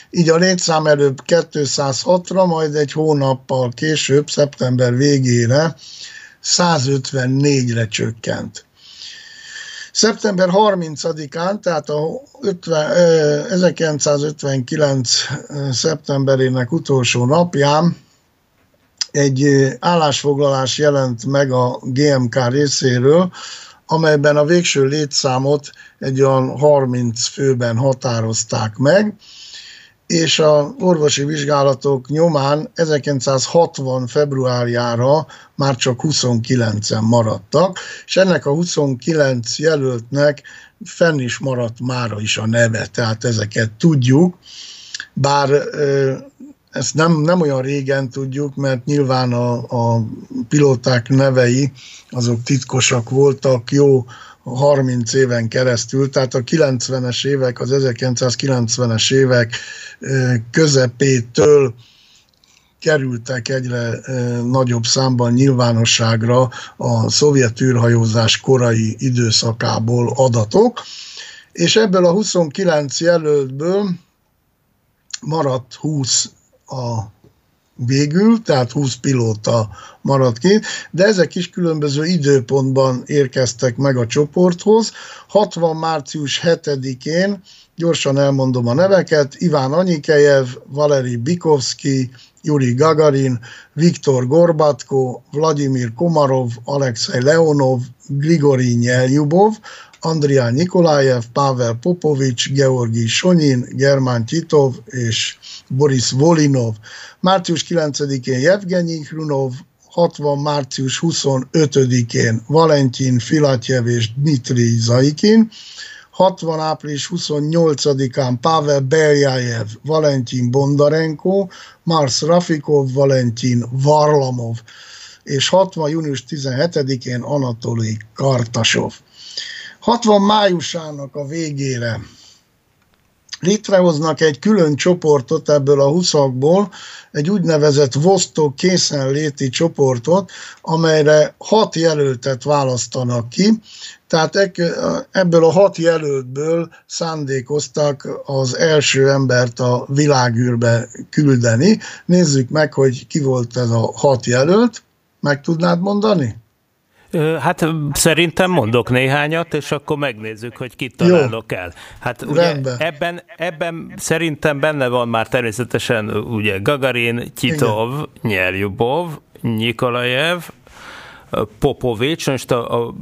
így a létszám előbb 206-ra, majd egy hónappal később, szeptember végére 154-re csökkent. Szeptember 30-án, tehát a 50, 1959. szeptemberének utolsó napján egy állásfoglalás jelent meg a GMK részéről, amelyben a végső létszámot egy olyan 30 főben határozták meg, és a orvosi vizsgálatok nyomán 1960 februárjára már csak 29-en maradtak, és ennek a 29 jelöltnek fenn is maradt mára is a neve, tehát ezeket tudjuk, bár ezt nem, nem olyan régen tudjuk, mert nyilván a, a pilóták nevei azok titkosak voltak jó 30 éven keresztül, tehát a 90-es évek, az 1990-es évek közepétől kerültek egyre nagyobb számban nyilvánosságra a szovjet űrhajózás korai időszakából adatok, és ebből a 29 jelöltből maradt 20 a végül, tehát 20 pilóta maradt ki, de ezek is különböző időpontban érkeztek meg a csoporthoz. 60. március 7-én, gyorsan elmondom a neveket, Iván Anyikejev, Valeri Bikovski, Yuri Gagarin, Viktor Gorbatko, Vladimir Komarov, Alexei Leonov, Grigori Nyeljubov, Andrián Nikolajev, Pavel Popovics, Georgi Sonyin, Germán Titov és Boris Volinov. Március 9-én Jevgenyi Hrunov, 60. március 25-én Valentin Filatjev és Dmitri Zaikin, 60. április 28-án Pavel Beljajev, Valentin Bondarenko, Mars Rafikov, Valentin Varlamov, és 60. június 17-én Anatoli Kartasov. 60 májusának a végére létrehoznak egy külön csoportot ebből a huszakból, egy úgynevezett Vostok készenléti csoportot, amelyre hat jelöltet választanak ki, tehát ebből a hat jelöltből szándékoztak az első embert a világűrbe küldeni. Nézzük meg, hogy ki volt ez a hat jelölt. Meg tudnád mondani? Hát szerintem mondok néhányat, és akkor megnézzük, hogy kit találok el. Hát ugye ebben, ebben szerintem benne van már természetesen ugye Gagarin, Titov, Nyerjubov, Nikolajev, Popovics, most a, a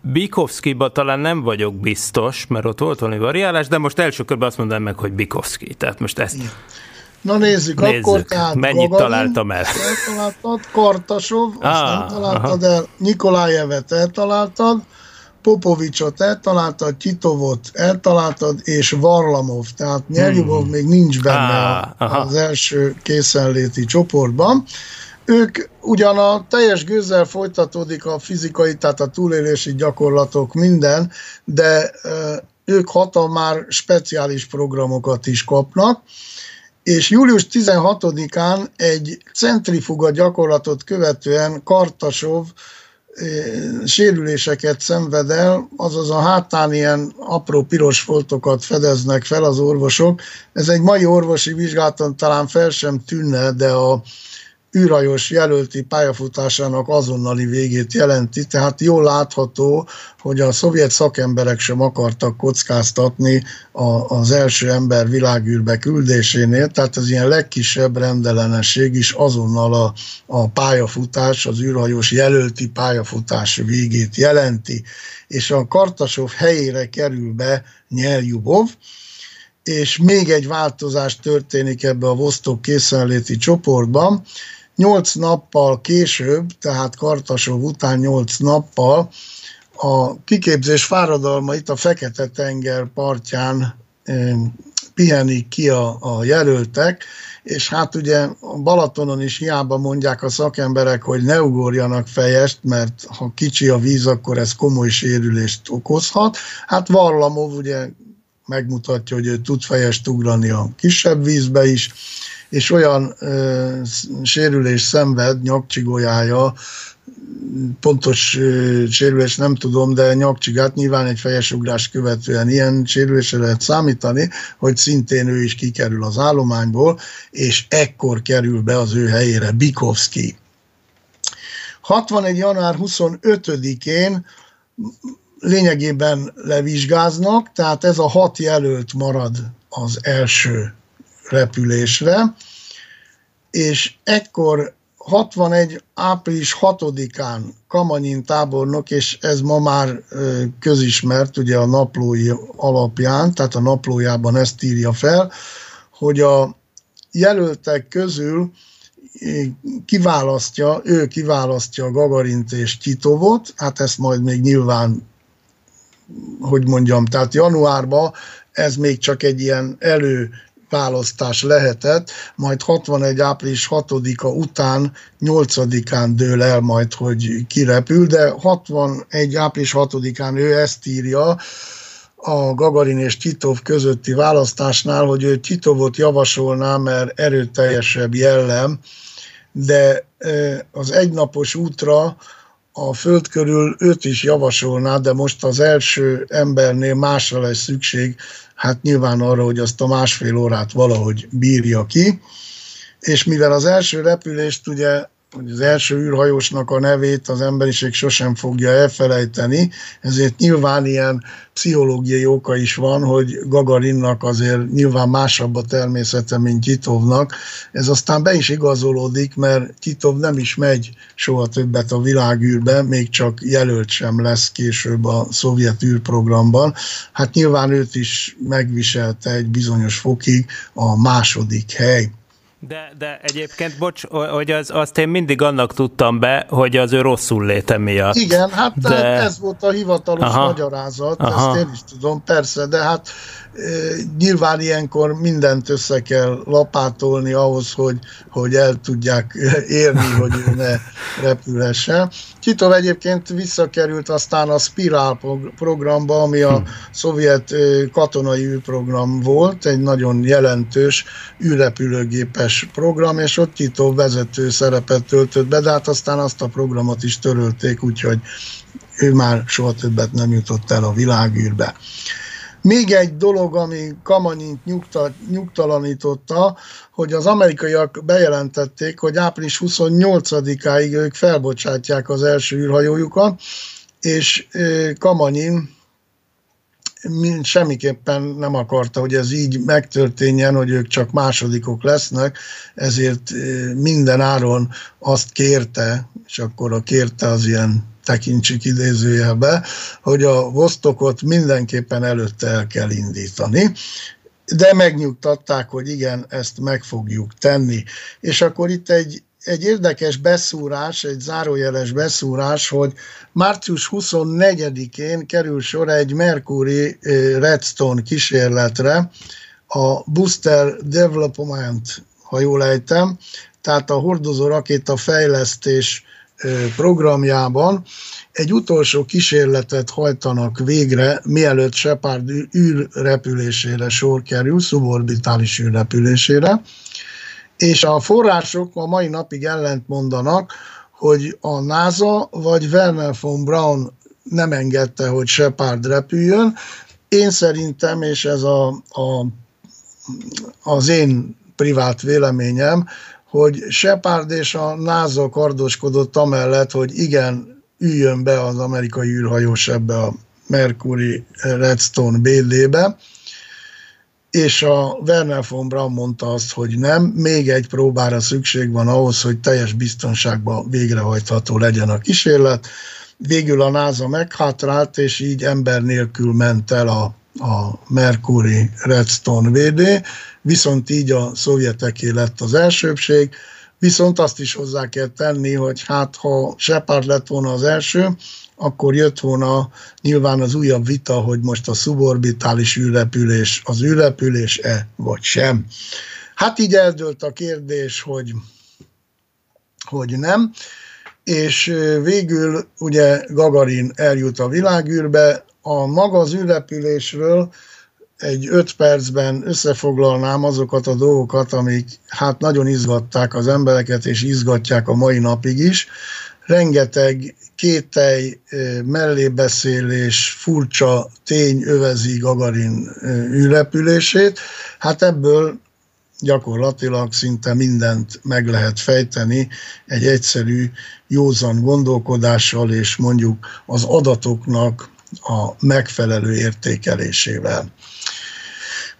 Bikovszkiba talán nem vagyok biztos, mert ott volt valami variálás, de most első körben azt mondanám meg, hogy Bikovszki. Tehát most ezt... Igen. Na nézzük, nézzük. akkor tehát Mennyit Gagarin, találtam el? Eltaláltad, Kartasov, azt ah, nem találtad aha. el, Nikolajevet eltaláltad, Popovicsot eltaláltad, Titovot eltaláltad, és Varlamov, tehát Nyerjubov hmm. még nincs benne ah, az első készenléti csoportban. Ők ugyan a teljes gőzzel folytatódik a fizikai, tehát a túlélési gyakorlatok minden, de ők hatan már speciális programokat is kapnak, és július 16-án egy centrifuga gyakorlatot követően Kartasov sérüléseket szenved el, azaz a hátán ilyen apró piros foltokat fedeznek fel az orvosok. Ez egy mai orvosi vizsgálaton talán fel sem tűnne, de a űrhajós jelölti pályafutásának azonnali végét jelenti, tehát jól látható, hogy a szovjet szakemberek sem akartak kockáztatni az első ember világűrbe küldésénél, tehát az ilyen legkisebb rendellenesség is azonnal a, a pályafutás, az űrhajós jelölti pályafutás végét jelenti, és a Kartasov helyére kerül be Nyeljubov, és még egy változás történik ebbe a Vostok készenléti csoportban, Nyolc nappal később, tehát Kartasov után nyolc nappal a kiképzés fáradalma itt a Fekete-tenger partján pihenik ki a, a jelöltek, és hát ugye Balatonon is hiába mondják a szakemberek, hogy ne ugorjanak fejest, mert ha kicsi a víz, akkor ez komoly sérülést okozhat. Hát Varlamov ugye megmutatja, hogy ő tud fejest ugrani a kisebb vízbe is, és olyan ö, sérülés szenved nyakcsigolyája, pontos ö, sérülés nem tudom, de nyakcsigát nyilván egy fejesugrás követően ilyen sérülésre lehet számítani, hogy szintén ő is kikerül az állományból, és ekkor kerül be az ő helyére Bikovski. 61. január 25-én lényegében levizsgáznak, tehát ez a hat jelölt marad az első repülésre, és ekkor 61. április 6-án Kamanyin tábornok, és ez ma már közismert, ugye a naplói alapján, tehát a naplójában ezt írja fel, hogy a jelöltek közül kiválasztja, ő kiválasztja Gagarint és Titovot, hát ezt majd még nyilván, hogy mondjam, tehát januárban ez még csak egy ilyen elő választás lehetett, majd 61. április 6-a után 8-án dől el majd, hogy kirepül, de 61. április 6-án ő ezt írja, a Gagarin és Titov közötti választásnál, hogy ő Titovot javasolná, mert erőteljesebb jellem, de az egynapos útra a föld körül őt is javasolná, de most az első embernél másra lesz szükség, hát nyilván arra, hogy azt a másfél órát valahogy bírja ki. És mivel az első repülést ugye hogy az első űrhajósnak a nevét az emberiség sosem fogja elfelejteni, ezért nyilván ilyen pszichológiai oka is van, hogy Gagarinnak azért nyilván másabb a természete, mint Titovnak. Ez aztán be is igazolódik, mert Titov nem is megy soha többet a világűrbe, még csak jelölt sem lesz később a szovjet űrprogramban. Hát nyilván őt is megviselte egy bizonyos fokig a második hely. De, de egyébként, bocs, hogy az, azt én mindig annak tudtam be, hogy az ő rosszul léte miatt. Igen, hát de... ez volt a hivatalos Aha. magyarázat, Aha. ezt én is tudom, persze, de hát Nyilván ilyenkor mindent össze kell lapátolni ahhoz, hogy, hogy el tudják érni, hogy ő ne repülhessen. Titov egyébként visszakerült aztán a Spiral programba, ami a szovjet katonai űrprogram volt, egy nagyon jelentős űrrepülőgépes program, és ott Titov vezető szerepet töltött be, de hát aztán azt a programot is törölték, úgyhogy ő már soha többet nem jutott el a világűrbe. Még egy dolog, ami Kamanyint nyugta, nyugtalanította, hogy az amerikaiak bejelentették, hogy április 28-áig ők felbocsátják az első űrhajójukat, és Kamanyin semmiképpen nem akarta, hogy ez így megtörténjen, hogy ők csak másodikok lesznek, ezért minden áron azt kérte, és akkor a kérte az ilyen tekintsük idézőjelbe, hogy a Vostokot mindenképpen előtte el kell indítani, de megnyugtatták, hogy igen, ezt meg fogjuk tenni. És akkor itt egy, egy érdekes beszúrás, egy zárójeles beszúrás, hogy március 24-én kerül sor egy Mercury Redstone kísérletre, a Booster Development, ha jól ejtem, tehát a hordozó rakéta fejlesztés programjában egy utolsó kísérletet hajtanak végre, mielőtt Shepard űrrepülésére sor kerül, szuborbitális űrrepülésére, és a források a mai napig ellent mondanak, hogy a NASA vagy Werner von Braun nem engedte, hogy Shepard repüljön. Én szerintem, és ez a, a, az én privát véleményem, hogy Shepard és a NASA kardoskodott amellett, hogy igen, üljön be az amerikai űrhajós ebbe a Mercury Redstone BD-be, és a Werner von Braun mondta azt, hogy nem, még egy próbára szükség van ahhoz, hogy teljes biztonságban végrehajtható legyen a kísérlet. Végül a NASA meghátrált, és így ember nélkül ment el a, a Mercury Redstone VD, viszont így a szovjeteké lett az elsőbség, viszont azt is hozzá kell tenni, hogy hát ha Shepard lett volna az első, akkor jött volna nyilván az újabb vita, hogy most a szuborbitális űrrepülés az űrrepülés-e, vagy sem. Hát így eldőlt a kérdés, hogy, hogy nem, és végül ugye Gagarin eljut a világűrbe, a maga az űrrepülésről egy öt percben összefoglalnám azokat a dolgokat, amik hát nagyon izgatták az embereket, és izgatják a mai napig is. Rengeteg kételj, mellébeszélés, furcsa tény övezi Gagarin űrrepülését. Hát ebből gyakorlatilag szinte mindent meg lehet fejteni egy egyszerű, józan gondolkodással, és mondjuk az adatoknak a megfelelő értékelésével.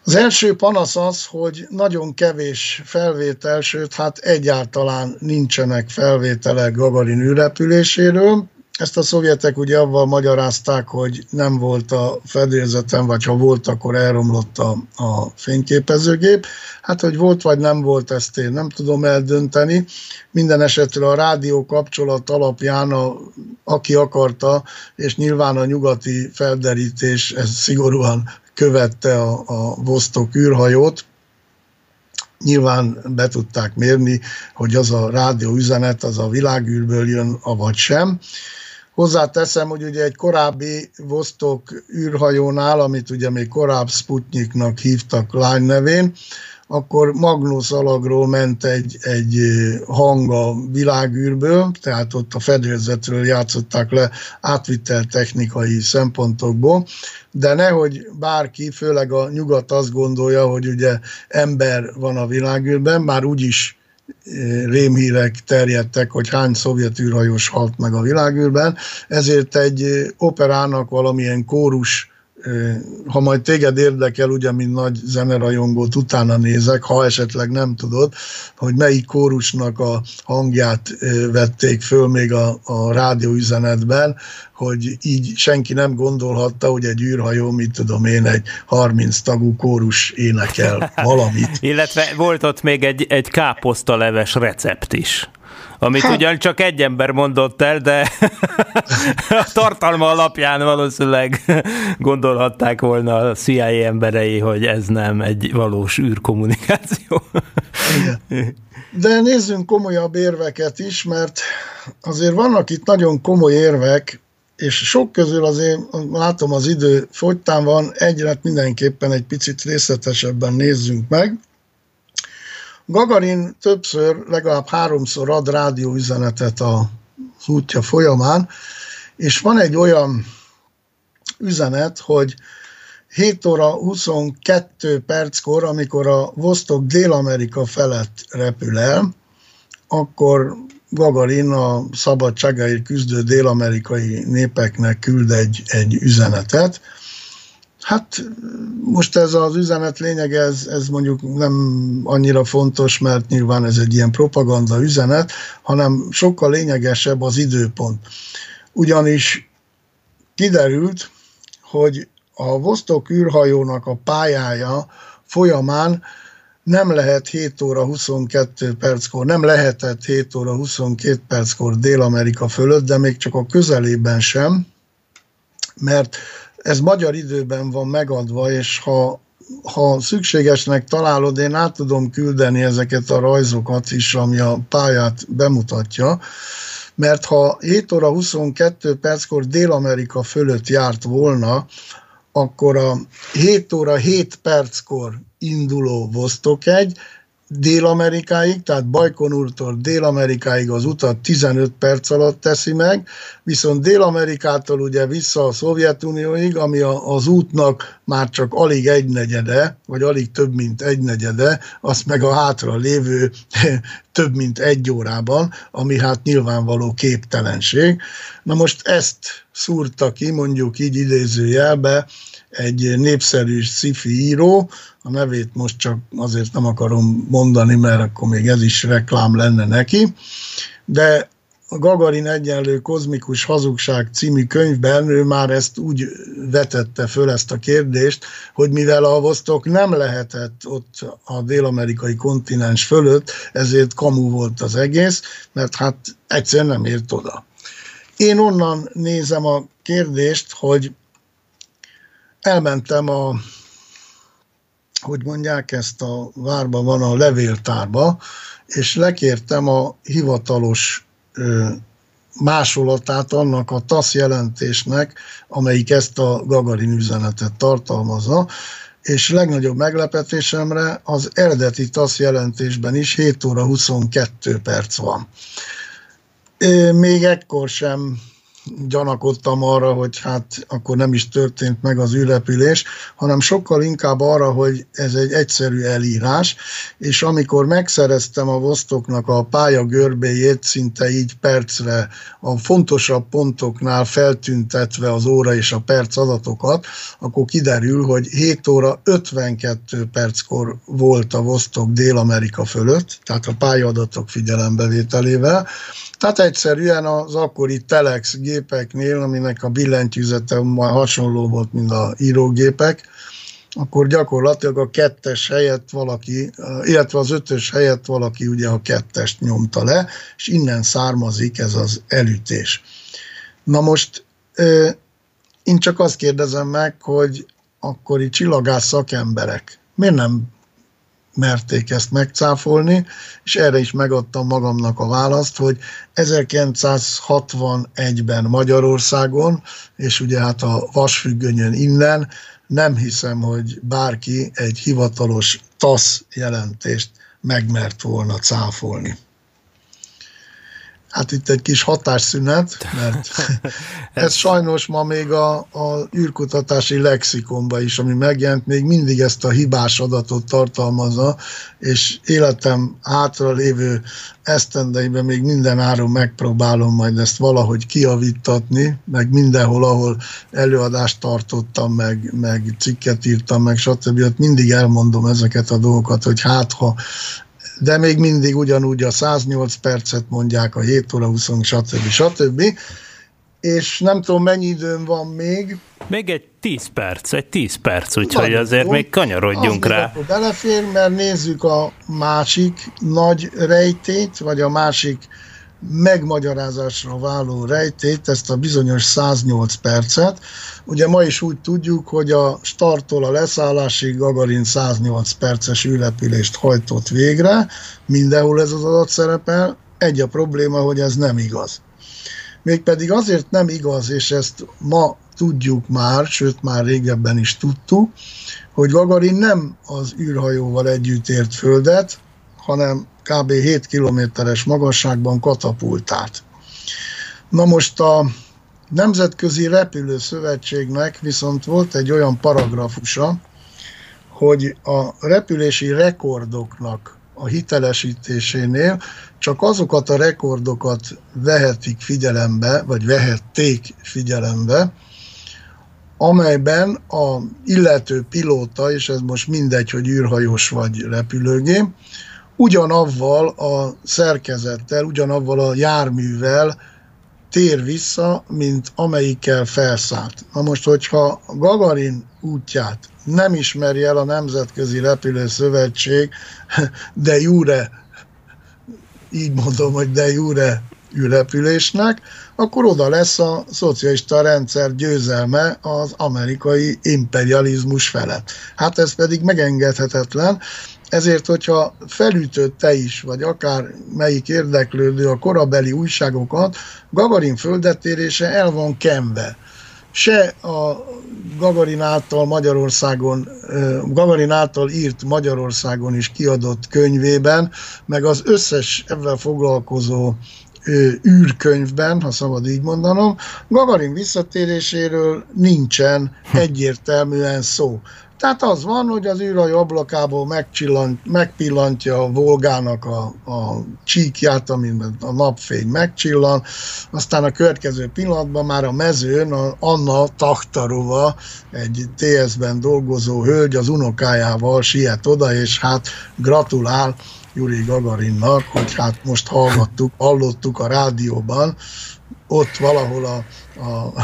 Az első panasz az, hogy nagyon kevés felvétel, sőt, hát egyáltalán nincsenek felvételek Gagarin űrrepüléséről. Ezt a szovjetek ugye avval magyarázták, hogy nem volt a fedélzeten, vagy ha volt, akkor elromlott a, a fényképezőgép. Hát, hogy volt vagy nem volt, ezt én nem tudom eldönteni. Minden esetre a rádió kapcsolat alapján, a, aki akarta, és nyilván a nyugati felderítés, ez szigorúan követte a, a Vostok űrhajót, nyilván be tudták mérni, hogy az a rádió üzenet az a világűrből jön, avagy sem. Hozzáteszem, hogy ugye egy korábbi Vostok űrhajónál, amit ugye még korábbi Sputniknak hívtak lány nevén, akkor Magnus alagról ment egy, egy hang a világűrből, tehát ott a fedélzetről játszották le átvitel technikai szempontokból, de nehogy bárki, főleg a nyugat azt gondolja, hogy ugye ember van a világűrben, már úgyis rémhírek terjedtek, hogy hány szovjet űrhajós halt meg a világűrben, ezért egy operának valamilyen kórus ha majd téged érdekel, ugye, mint nagy zenerajongót, utána nézek, ha esetleg nem tudod, hogy melyik kórusnak a hangját vették föl még a, a rádióüzenetben, hogy így senki nem gondolhatta, hogy egy űrhajó, mit tudom én, egy 30 tagú kórus énekel valamit. Illetve volt ott még egy, egy káposztaleves recept is amit hát. ugyan csak egy ember mondott el, de a tartalma alapján valószínűleg gondolhatták volna a CIA emberei, hogy ez nem egy valós űrkommunikáció. Igen. De nézzünk komolyabb érveket is, mert azért vannak itt nagyon komoly érvek, és sok közül azért látom az idő fogytán van, egyre mindenképpen egy picit részletesebben nézzünk meg. Gagarin többször, legalább háromszor ad rádióüzenetet a útja folyamán, és van egy olyan üzenet, hogy 7 óra 22 perckor, amikor a Vostok Dél-Amerika felett repül el, akkor Gagarin a szabadságáért küzdő dél-amerikai népeknek küld egy, egy üzenetet, Hát most ez az üzenet lényeg, ez, ez mondjuk nem annyira fontos, mert nyilván ez egy ilyen propaganda üzenet, hanem sokkal lényegesebb az időpont. Ugyanis kiderült, hogy a Vostok űrhajónak a pályája folyamán nem lehet 7 óra 22 perckor, nem lehetett 7 óra 22 perckor Dél-Amerika fölött, de még csak a közelében sem, mert ez magyar időben van megadva, és ha, ha szükségesnek találod, én át tudom küldeni ezeket a rajzokat is, ami a pályát bemutatja, mert ha 7 óra 22 perckor Dél-Amerika fölött járt volna, akkor a 7 óra 7 perckor induló Vostok egy Dél-Amerikáig, tehát Bajkonúrtól Dél-Amerikáig az utat 15 perc alatt teszi meg, viszont Dél-Amerikától ugye vissza a Szovjetunióig, ami a, az útnak már csak alig egynegyede, vagy alig több mint egynegyede, azt meg a hátra lévő több mint egy órában, ami hát nyilvánvaló képtelenség. Na most ezt szúrta ki, mondjuk így idézőjelbe, egy népszerű sci-fi író, a nevét most csak azért nem akarom mondani, mert akkor még ez is reklám lenne neki, de a Gagarin egyenlő kozmikus hazugság című könyvben ő már ezt úgy vetette föl ezt a kérdést, hogy mivel a Vostok nem lehetett ott a dél-amerikai kontinens fölött, ezért kamu volt az egész, mert hát egyszerűen nem ért oda. Én onnan nézem a kérdést, hogy elmentem a, hogy mondják ezt, a várban van a levéltárba, és lekértem a hivatalos ö, másolatát annak a TASZ jelentésnek, amelyik ezt a Gagarin üzenetet tartalmazza, és legnagyobb meglepetésemre az eredeti TASZ jelentésben is 7 óra 22 perc van. Még ekkor sem gyanakodtam arra, hogy hát akkor nem is történt meg az űrrepülés, hanem sokkal inkább arra, hogy ez egy egyszerű elírás, és amikor megszereztem a Vostoknak a pálya görbéjét, szinte így percre a fontosabb pontoknál feltüntetve az óra és a perc adatokat, akkor kiderül, hogy 7 óra 52 perckor volt a Vostok Dél-Amerika fölött, tehát a pályadatok figyelembevételével, tehát egyszerűen az akkori Telex gépeknél, aminek a billentyűzete hasonló volt, mint a írógépek, akkor gyakorlatilag a kettes helyett valaki, illetve az ötös helyett valaki ugye a kettest nyomta le, és innen származik ez az elütés. Na most én csak azt kérdezem meg, hogy akkori csillagász szakemberek miért nem merték ezt megcáfolni, és erre is megadtam magamnak a választ, hogy 1961-ben Magyarországon, és ugye hát a vasfüggönyön innen, nem hiszem, hogy bárki egy hivatalos TASZ jelentést megmert volna cáfolni. Hát itt egy kis hatásszünet, mert ez sajnos ma még a, a űrkutatási lexikonban is, ami megjelent, még mindig ezt a hibás adatot tartalmazza, és életem hátra lévő esztendeiben még minden áron megpróbálom majd ezt valahogy kiavítatni, meg mindenhol, ahol előadást tartottam, meg, meg cikket írtam, meg stb. Ott mindig elmondom ezeket a dolgokat, hogy hát ha de még mindig ugyanúgy a 108 percet mondják, a 7 óra 20, stb. stb. És nem tudom, mennyi időm van még. Még egy 10 perc, egy 10 perc, úgyhogy Nagyon azért jó. még kanyarodjunk Az rá. Belefér, mert nézzük a másik nagy rejtét, vagy a másik megmagyarázásra váló rejtét, ezt a bizonyos 108 percet. Ugye ma is úgy tudjuk, hogy a starttól a leszállásig Gagarin 108 perces űrrepülést hajtott végre, mindenhol ez az adat szerepel, egy a probléma, hogy ez nem igaz. Mégpedig azért nem igaz, és ezt ma tudjuk már, sőt már régebben is tudtuk, hogy Gagarin nem az űrhajóval együtt ért földet, hanem kb. 7 kilométeres magasságban katapultált. Na most a Nemzetközi Repülő Szövetségnek viszont volt egy olyan paragrafusa, hogy a repülési rekordoknak a hitelesítésénél csak azokat a rekordokat vehetik figyelembe, vagy vehették figyelembe, amelyben a illető pilóta, és ez most mindegy, hogy űrhajós vagy repülőgép, ugyanavval a szerkezettel, ugyanavval a járművel tér vissza, mint amelyikkel felszállt. Na most, hogyha Gagarin útját nem ismeri el a Nemzetközi Repülő Szövetség, de jure, így mondom, hogy de jure űrrepülésnek, akkor oda lesz a szocialista rendszer győzelme az amerikai imperializmus felett. Hát ez pedig megengedhetetlen, ezért, hogyha felütött te is, vagy akár melyik érdeklődő a korabeli újságokat, Gagarin földetérése el van kenve. Se a Gagarin által Magyarországon, Gagarin által írt Magyarországon is kiadott könyvében, meg az összes ebben foglalkozó űrkönyvben, ha szabad így mondanom, Gagarin visszatéréséről nincsen egyértelműen szó. Tehát az van, hogy az űrhajó ablakából megpillantja a Volgának a, a csíkját, amiben a napfény megcsillan, aztán a következő pillanatban már a mezőn a Anna Taktarova, egy TS-ben dolgozó hölgy az unokájával siet oda, és hát gratulál Juri Gagarinnak, hogy hát most hallgattuk, hallottuk a rádióban, ott valahol a, a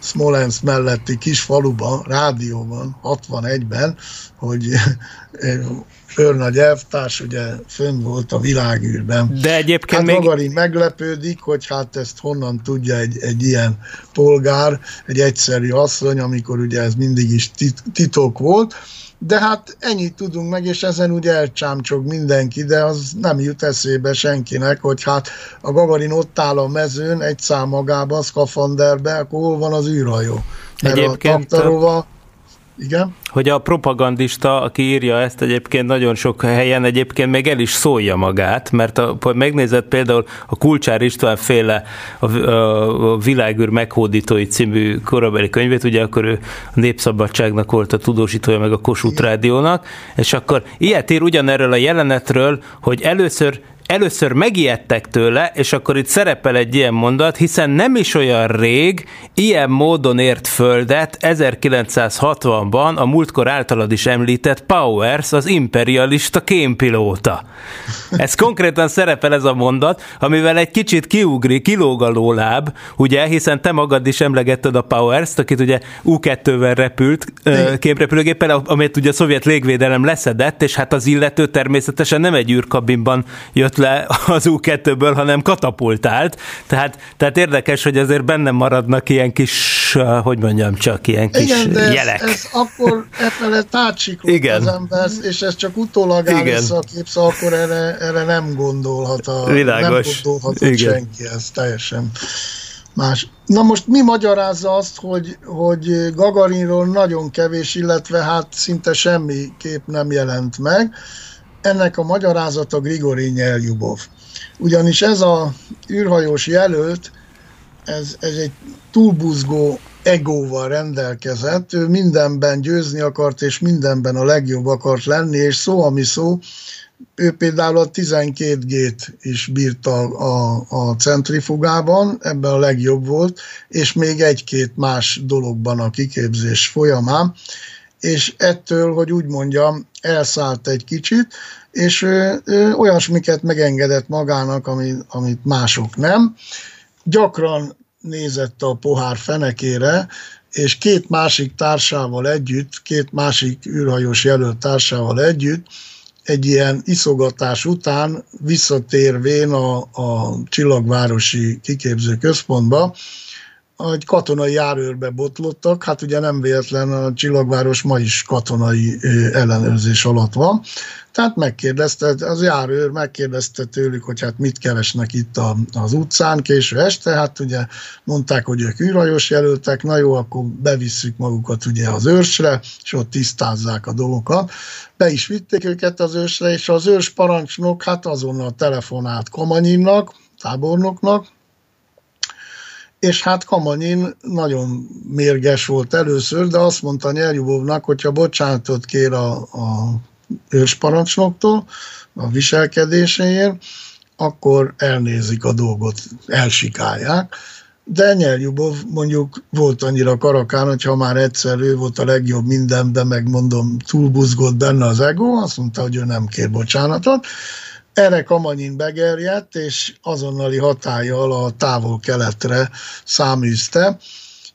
Smolensk melletti kis faluban, rádióban, 61-ben, hogy őrnagy elvtárs ugye fönn volt a világűrben. De egyébként hát még... Magarin meglepődik, hogy hát ezt honnan tudja egy, egy ilyen polgár, egy egyszerű asszony, amikor ugye ez mindig is titok volt, de hát ennyit tudunk meg, és ezen ugye elcsámcsog mindenki, de az nem jut eszébe senkinek, hogy hát a Gagarin ott áll a mezőn, egy szám magába, a szkafanderbe, akkor hol van az űrhajó? Mert Egyébként a Taktarova Igen. Hogy a propagandista, aki írja ezt egyébként nagyon sok helyen egyébként még el is szólja magát, mert a, megnézett például a Kulcsár István féle a, a, Világűr meghódítói című korabeli könyvét, ugye akkor ő a Népszabadságnak volt a tudósítója, meg a Kossuth Rádiónak, és akkor ilyet ír ugyanerről a jelenetről, hogy először először megijedtek tőle, és akkor itt szerepel egy ilyen mondat, hiszen nem is olyan rég ilyen módon ért földet 1960-ban a múltkor általad is említett Powers, az imperialista kémpilóta. Ez konkrétan szerepel ez a mondat, amivel egy kicsit kiugri, kilóg a lóláb, ugye, hiszen te magad is emlegetted a Powers-t, akit ugye U2-vel repült képrepülőgéppel, amit ugye a szovjet légvédelem leszedett, és hát az illető természetesen nem egy űrkabinban jött jött le az U2-ből, hanem katapultált. Tehát, tehát érdekes, hogy azért benne maradnak ilyen kis, hogy mondjam, csak ilyen kis Igen, de jelek. Ez, ez akkor efelett átsiklott Igen. az ember, és ez csak utólag áll vissza a képsz, akkor erre, erre nem gondolhat a, Világos. nem gondolhat Igen. senki, ez teljesen más. Na most mi magyarázza azt, hogy, hogy Gagarinról nagyon kevés, illetve hát szinte semmi kép nem jelent meg? Ennek a magyarázata Grigori Nyeljubov. Ugyanis ez a űrhajós jelölt, ez, ez egy túlbuzgó egóval rendelkezett, ő mindenben győzni akart, és mindenben a legjobb akart lenni, és szó, ami szó, ő például a 12G-t is bírta a, a centrifugában, ebben a legjobb volt, és még egy-két más dologban a kiképzés folyamán, és ettől, hogy úgy mondjam, elszállt egy kicsit, és ő, ő olyasmiket megengedett magának, amit, amit mások nem. Gyakran nézett a pohár fenekére, és két másik társával együtt, két másik űrhajós jelölt társával együtt, egy ilyen iszogatás után visszatérvén a, a Csillagvárosi kiképző központba, egy katonai járőrbe botlottak, hát ugye nem véletlen a Csillagváros ma is katonai ellenőrzés alatt van, tehát megkérdezte, az járőr megkérdezte tőlük, hogy hát mit keresnek itt a, az utcán késő este, hát ugye mondták, hogy ők űrhajós jelöltek, na jó, akkor bevisszük magukat ugye az őrsre, és ott tisztázzák a dolgokat. Be is vitték őket az őrsre, és az őrs parancsnok hát azonnal telefonált Kamanyinnak, tábornoknak, és hát Kamanyin nagyon mérges volt először, de azt mondta Nyeljubovnak, hogyha bocsánatot kér a, a ősparancsnoktól a viselkedéséért, akkor elnézik a dolgot, elsikálják. De Nyeljubov mondjuk volt annyira karakán, hogy ha már egyszer ő volt a legjobb mindenben, megmondom, túlbuzgott benne az ego, azt mondta, hogy ő nem kér bocsánatot, erre Kamanyin begerjedt, és azonnali hatállyal a távol-keletre száműzte,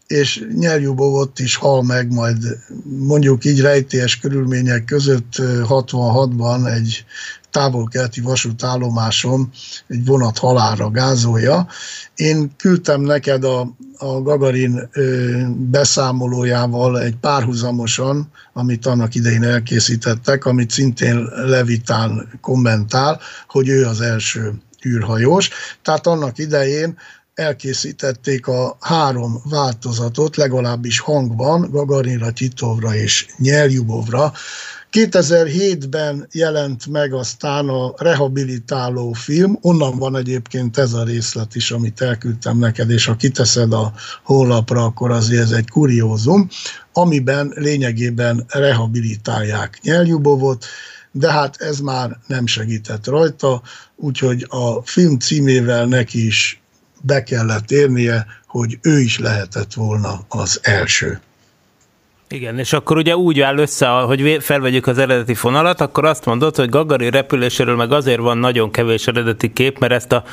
és Nyeljubov ott is hal meg, majd mondjuk így rejtélyes körülmények között 66-ban egy távol-keleti vasútállomáson egy vonat halára gázolja. Én küldtem neked a, a Gagarin ö, beszámolójával egy párhuzamosan, amit annak idején elkészítettek, amit szintén Levitán kommentál, hogy ő az első űrhajós. Tehát annak idején elkészítették a három változatot, legalábbis hangban, Gagarinra, Titovra és Nyeljubovra, 2007-ben jelent meg aztán a rehabilitáló film, onnan van egyébként ez a részlet is, amit elküldtem neked, és ha kiteszed a honlapra, akkor azért ez egy kuriózum, amiben lényegében rehabilitálják Nyeljubovot, de hát ez már nem segített rajta, úgyhogy a film címével neki is be kellett érnie, hogy ő is lehetett volna az első. Igen, és akkor ugye úgy áll össze, hogy felvegyük az eredeti fonalat, akkor azt mondod, hogy Gagari repüléséről meg azért van nagyon kevés eredeti kép, mert ezt a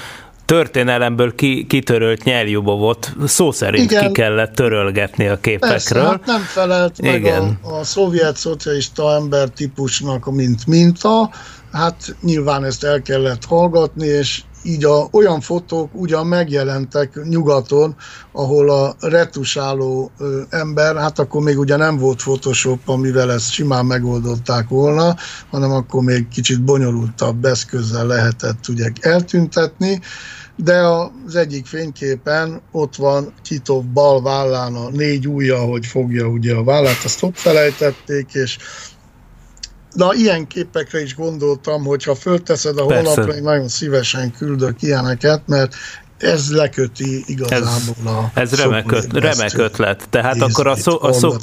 történelemből ki, kitörölt nyerjubovot szó szerint Igen. ki kellett törölgetni a képekről. Persze, hát nem felelt meg Igen. A, a szovjet szocialista ember típusnak, mint minta, hát nyilván ezt el kellett hallgatni, és így a, olyan fotók ugyan megjelentek nyugaton, ahol a retusáló ö, ember, hát akkor még ugye nem volt Photoshop, amivel ezt simán megoldották volna, hanem akkor még kicsit bonyolultabb eszközzel lehetett ugye eltüntetni, de az egyik fényképen ott van Kitov bal vállán a négy ujja, hogy fogja ugye a vállát, azt ott felejtették, és Na, ilyen képekre is gondoltam, hogy ha fölteszed a honlapra, én nagyon szívesen küldök ilyeneket, mert ez leköti igazából a Ez remek, öt, remek ötlet. Tehát akkor a, szó, a, szok,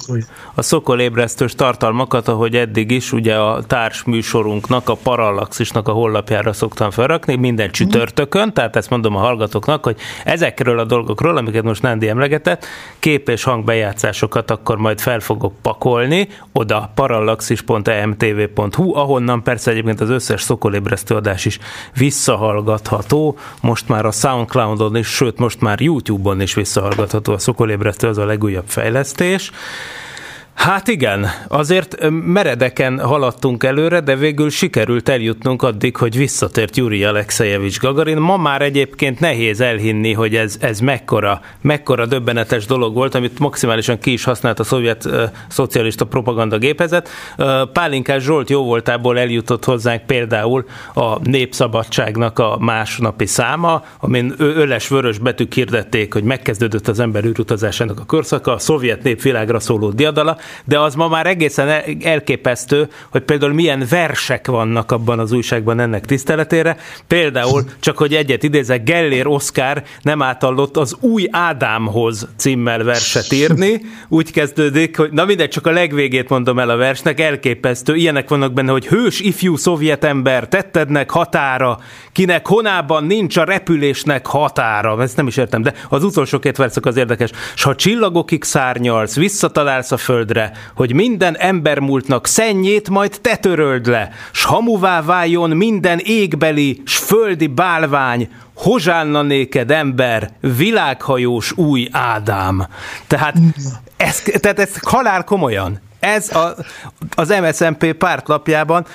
a szokolébresztős tartalmakat, ahogy eddig is, ugye a társműsorunknak, a Parallaxisnak a hollapjára szoktam felrakni, minden mhm. csütörtökön, tehát ezt mondom a hallgatóknak, hogy ezekről a dolgokról, amiket most Nándi emlegetett, kép és hangbejátszásokat akkor majd fel fogok pakolni, oda parallaxis.emtv.hu, ahonnan persze egyébként az összes szokolébresztő adás is visszahallgatható, most már a SoundCloud Soundcloudon is, sőt most már YouTube-on is visszahallgatható a Szokolébresztő, az a legújabb fejlesztés. Hát igen, azért meredeken haladtunk előre, de végül sikerült eljutnunk addig, hogy visszatért Yuri Alexejevics Gagarin. Ma már egyébként nehéz elhinni, hogy ez, ez mekkora, mekkora döbbenetes dolog volt, amit maximálisan ki is használt a szovjet uh, szocialista propaganda gépezet. Uh, Pálinkás Zsolt jó voltából eljutott hozzánk például a Népszabadságnak a másnapi száma, amin öles-vörös betűk hirdették, hogy megkezdődött az ember űrutazásának a körszaka, a szovjet nép világra szóló diadala, de az ma már egészen elképesztő, hogy például milyen versek vannak abban az újságban ennek tiszteletére. Például, csak hogy egyet idézek, Gellér Oszkár nem átallott az új Ádámhoz címmel verset írni. Úgy kezdődik, hogy na mindegy, csak a legvégét mondom el a versnek, elképesztő. Ilyenek vannak benne, hogy hős ifjú szovjet ember, tettednek határa, kinek honában nincs a repülésnek határa. Ezt nem is értem, de az utolsó két verszak az érdekes. S ha csillagokig szárnyalsz, visszatalálsz a földre, földre, hogy minden embermúltnak szennyét majd te töröld le, s hamuvá váljon minden égbeli, s földi bálvány, hozsánna néked ember, világhajós új Ádám. Tehát ez, tehát ez halál komolyan. Ez a, az MSZMP pártlapjában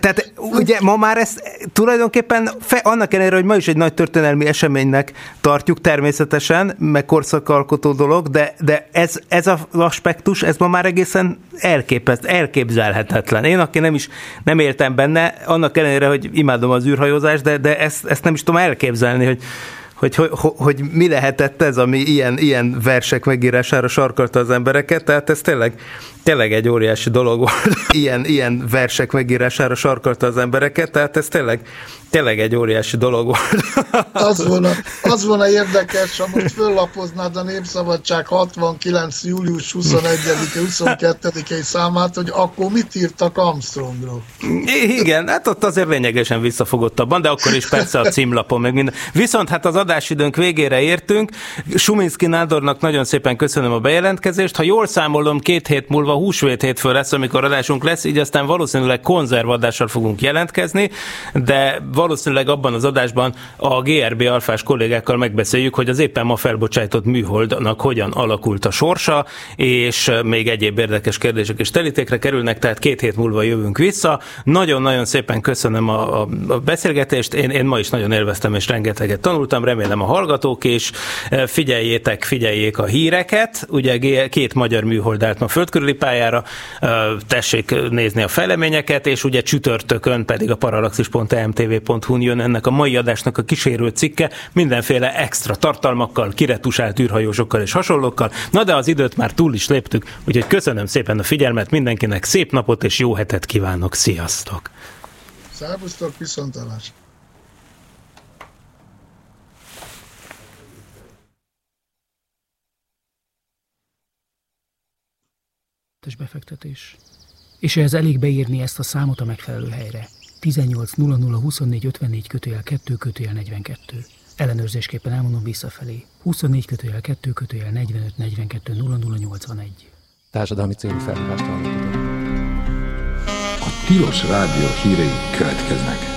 tehát ugye ma már ezt tulajdonképpen fe, annak ellenére, hogy ma is egy nagy történelmi eseménynek tartjuk természetesen, meg korszakalkotó dolog, de, de ez, ez az aspektus, ez ma már egészen elképeszt, elképzelhetetlen. Én, aki nem is nem éltem benne, annak ellenére, hogy imádom az űrhajózást, de, de ezt, ezt nem is tudom elképzelni, hogy hogy, hogy, hogy mi lehetett ez, ami ilyen, ilyen versek megírására sarkalta az embereket, tehát ez tényleg, tényleg egy óriási dolog volt. ilyen, ilyen versek megírására sarkalta az embereket, tehát ez tényleg, tényleg egy óriási dolog volt. az, volna, az volna érdekes, ha most föllapoznád a Népszabadság 69. július 21-22-i számát, hogy akkor mit írtak Armstrongról? Igen, hát ott azért lényegesen visszafogottabban, de akkor is persze a címlapon meg minden. Viszont hát az adásidőnk végére értünk. Suminski Nádornak nagyon szépen köszönöm a bejelentkezést. Ha jól számolom, két hét múlva húsvét hétfő lesz, amikor adásunk lesz, így aztán valószínűleg konzervadással fogunk jelentkezni, de valószínűleg abban az adásban a GRB alfás kollégákkal megbeszéljük, hogy az éppen ma felbocsájtott műholdnak hogyan alakult a sorsa, és még egyéb érdekes kérdések is telítékre kerülnek, tehát két hét múlva jövünk vissza. Nagyon-nagyon szépen köszönöm a, a, a beszélgetést, én, én ma is nagyon élveztem és rengeteget tanultam, remélem a hallgatók is. Figyeljétek, figyeljék a híreket, ugye két magyar műhold állt ma földkörüli pályára, tessék nézni a fejleményeket, és ugye csütörtökön pedig a paralaxis.mtv.hu hu jön ennek a mai adásnak a kísérő cikke, mindenféle extra tartalmakkal, kiretusált űrhajósokkal és hasonlókkal. Na de az időt már túl is léptük, úgyhogy köszönöm szépen a figyelmet mindenkinek, szép napot és jó hetet kívánok, sziasztok! Szervusztok, viszontalás! befektetés. És ehhez elég beírni ezt a számot a megfelelő helyre. 18 00 24 54 kötőjel 2 kötőjel 42. Ellenőrzésképpen elmondom visszafelé. 24 kötőjel 2 kötőjel 45 42 00 81. Társadalmi célú felhívást hallottunk. A Tilos Rádió hírei következnek.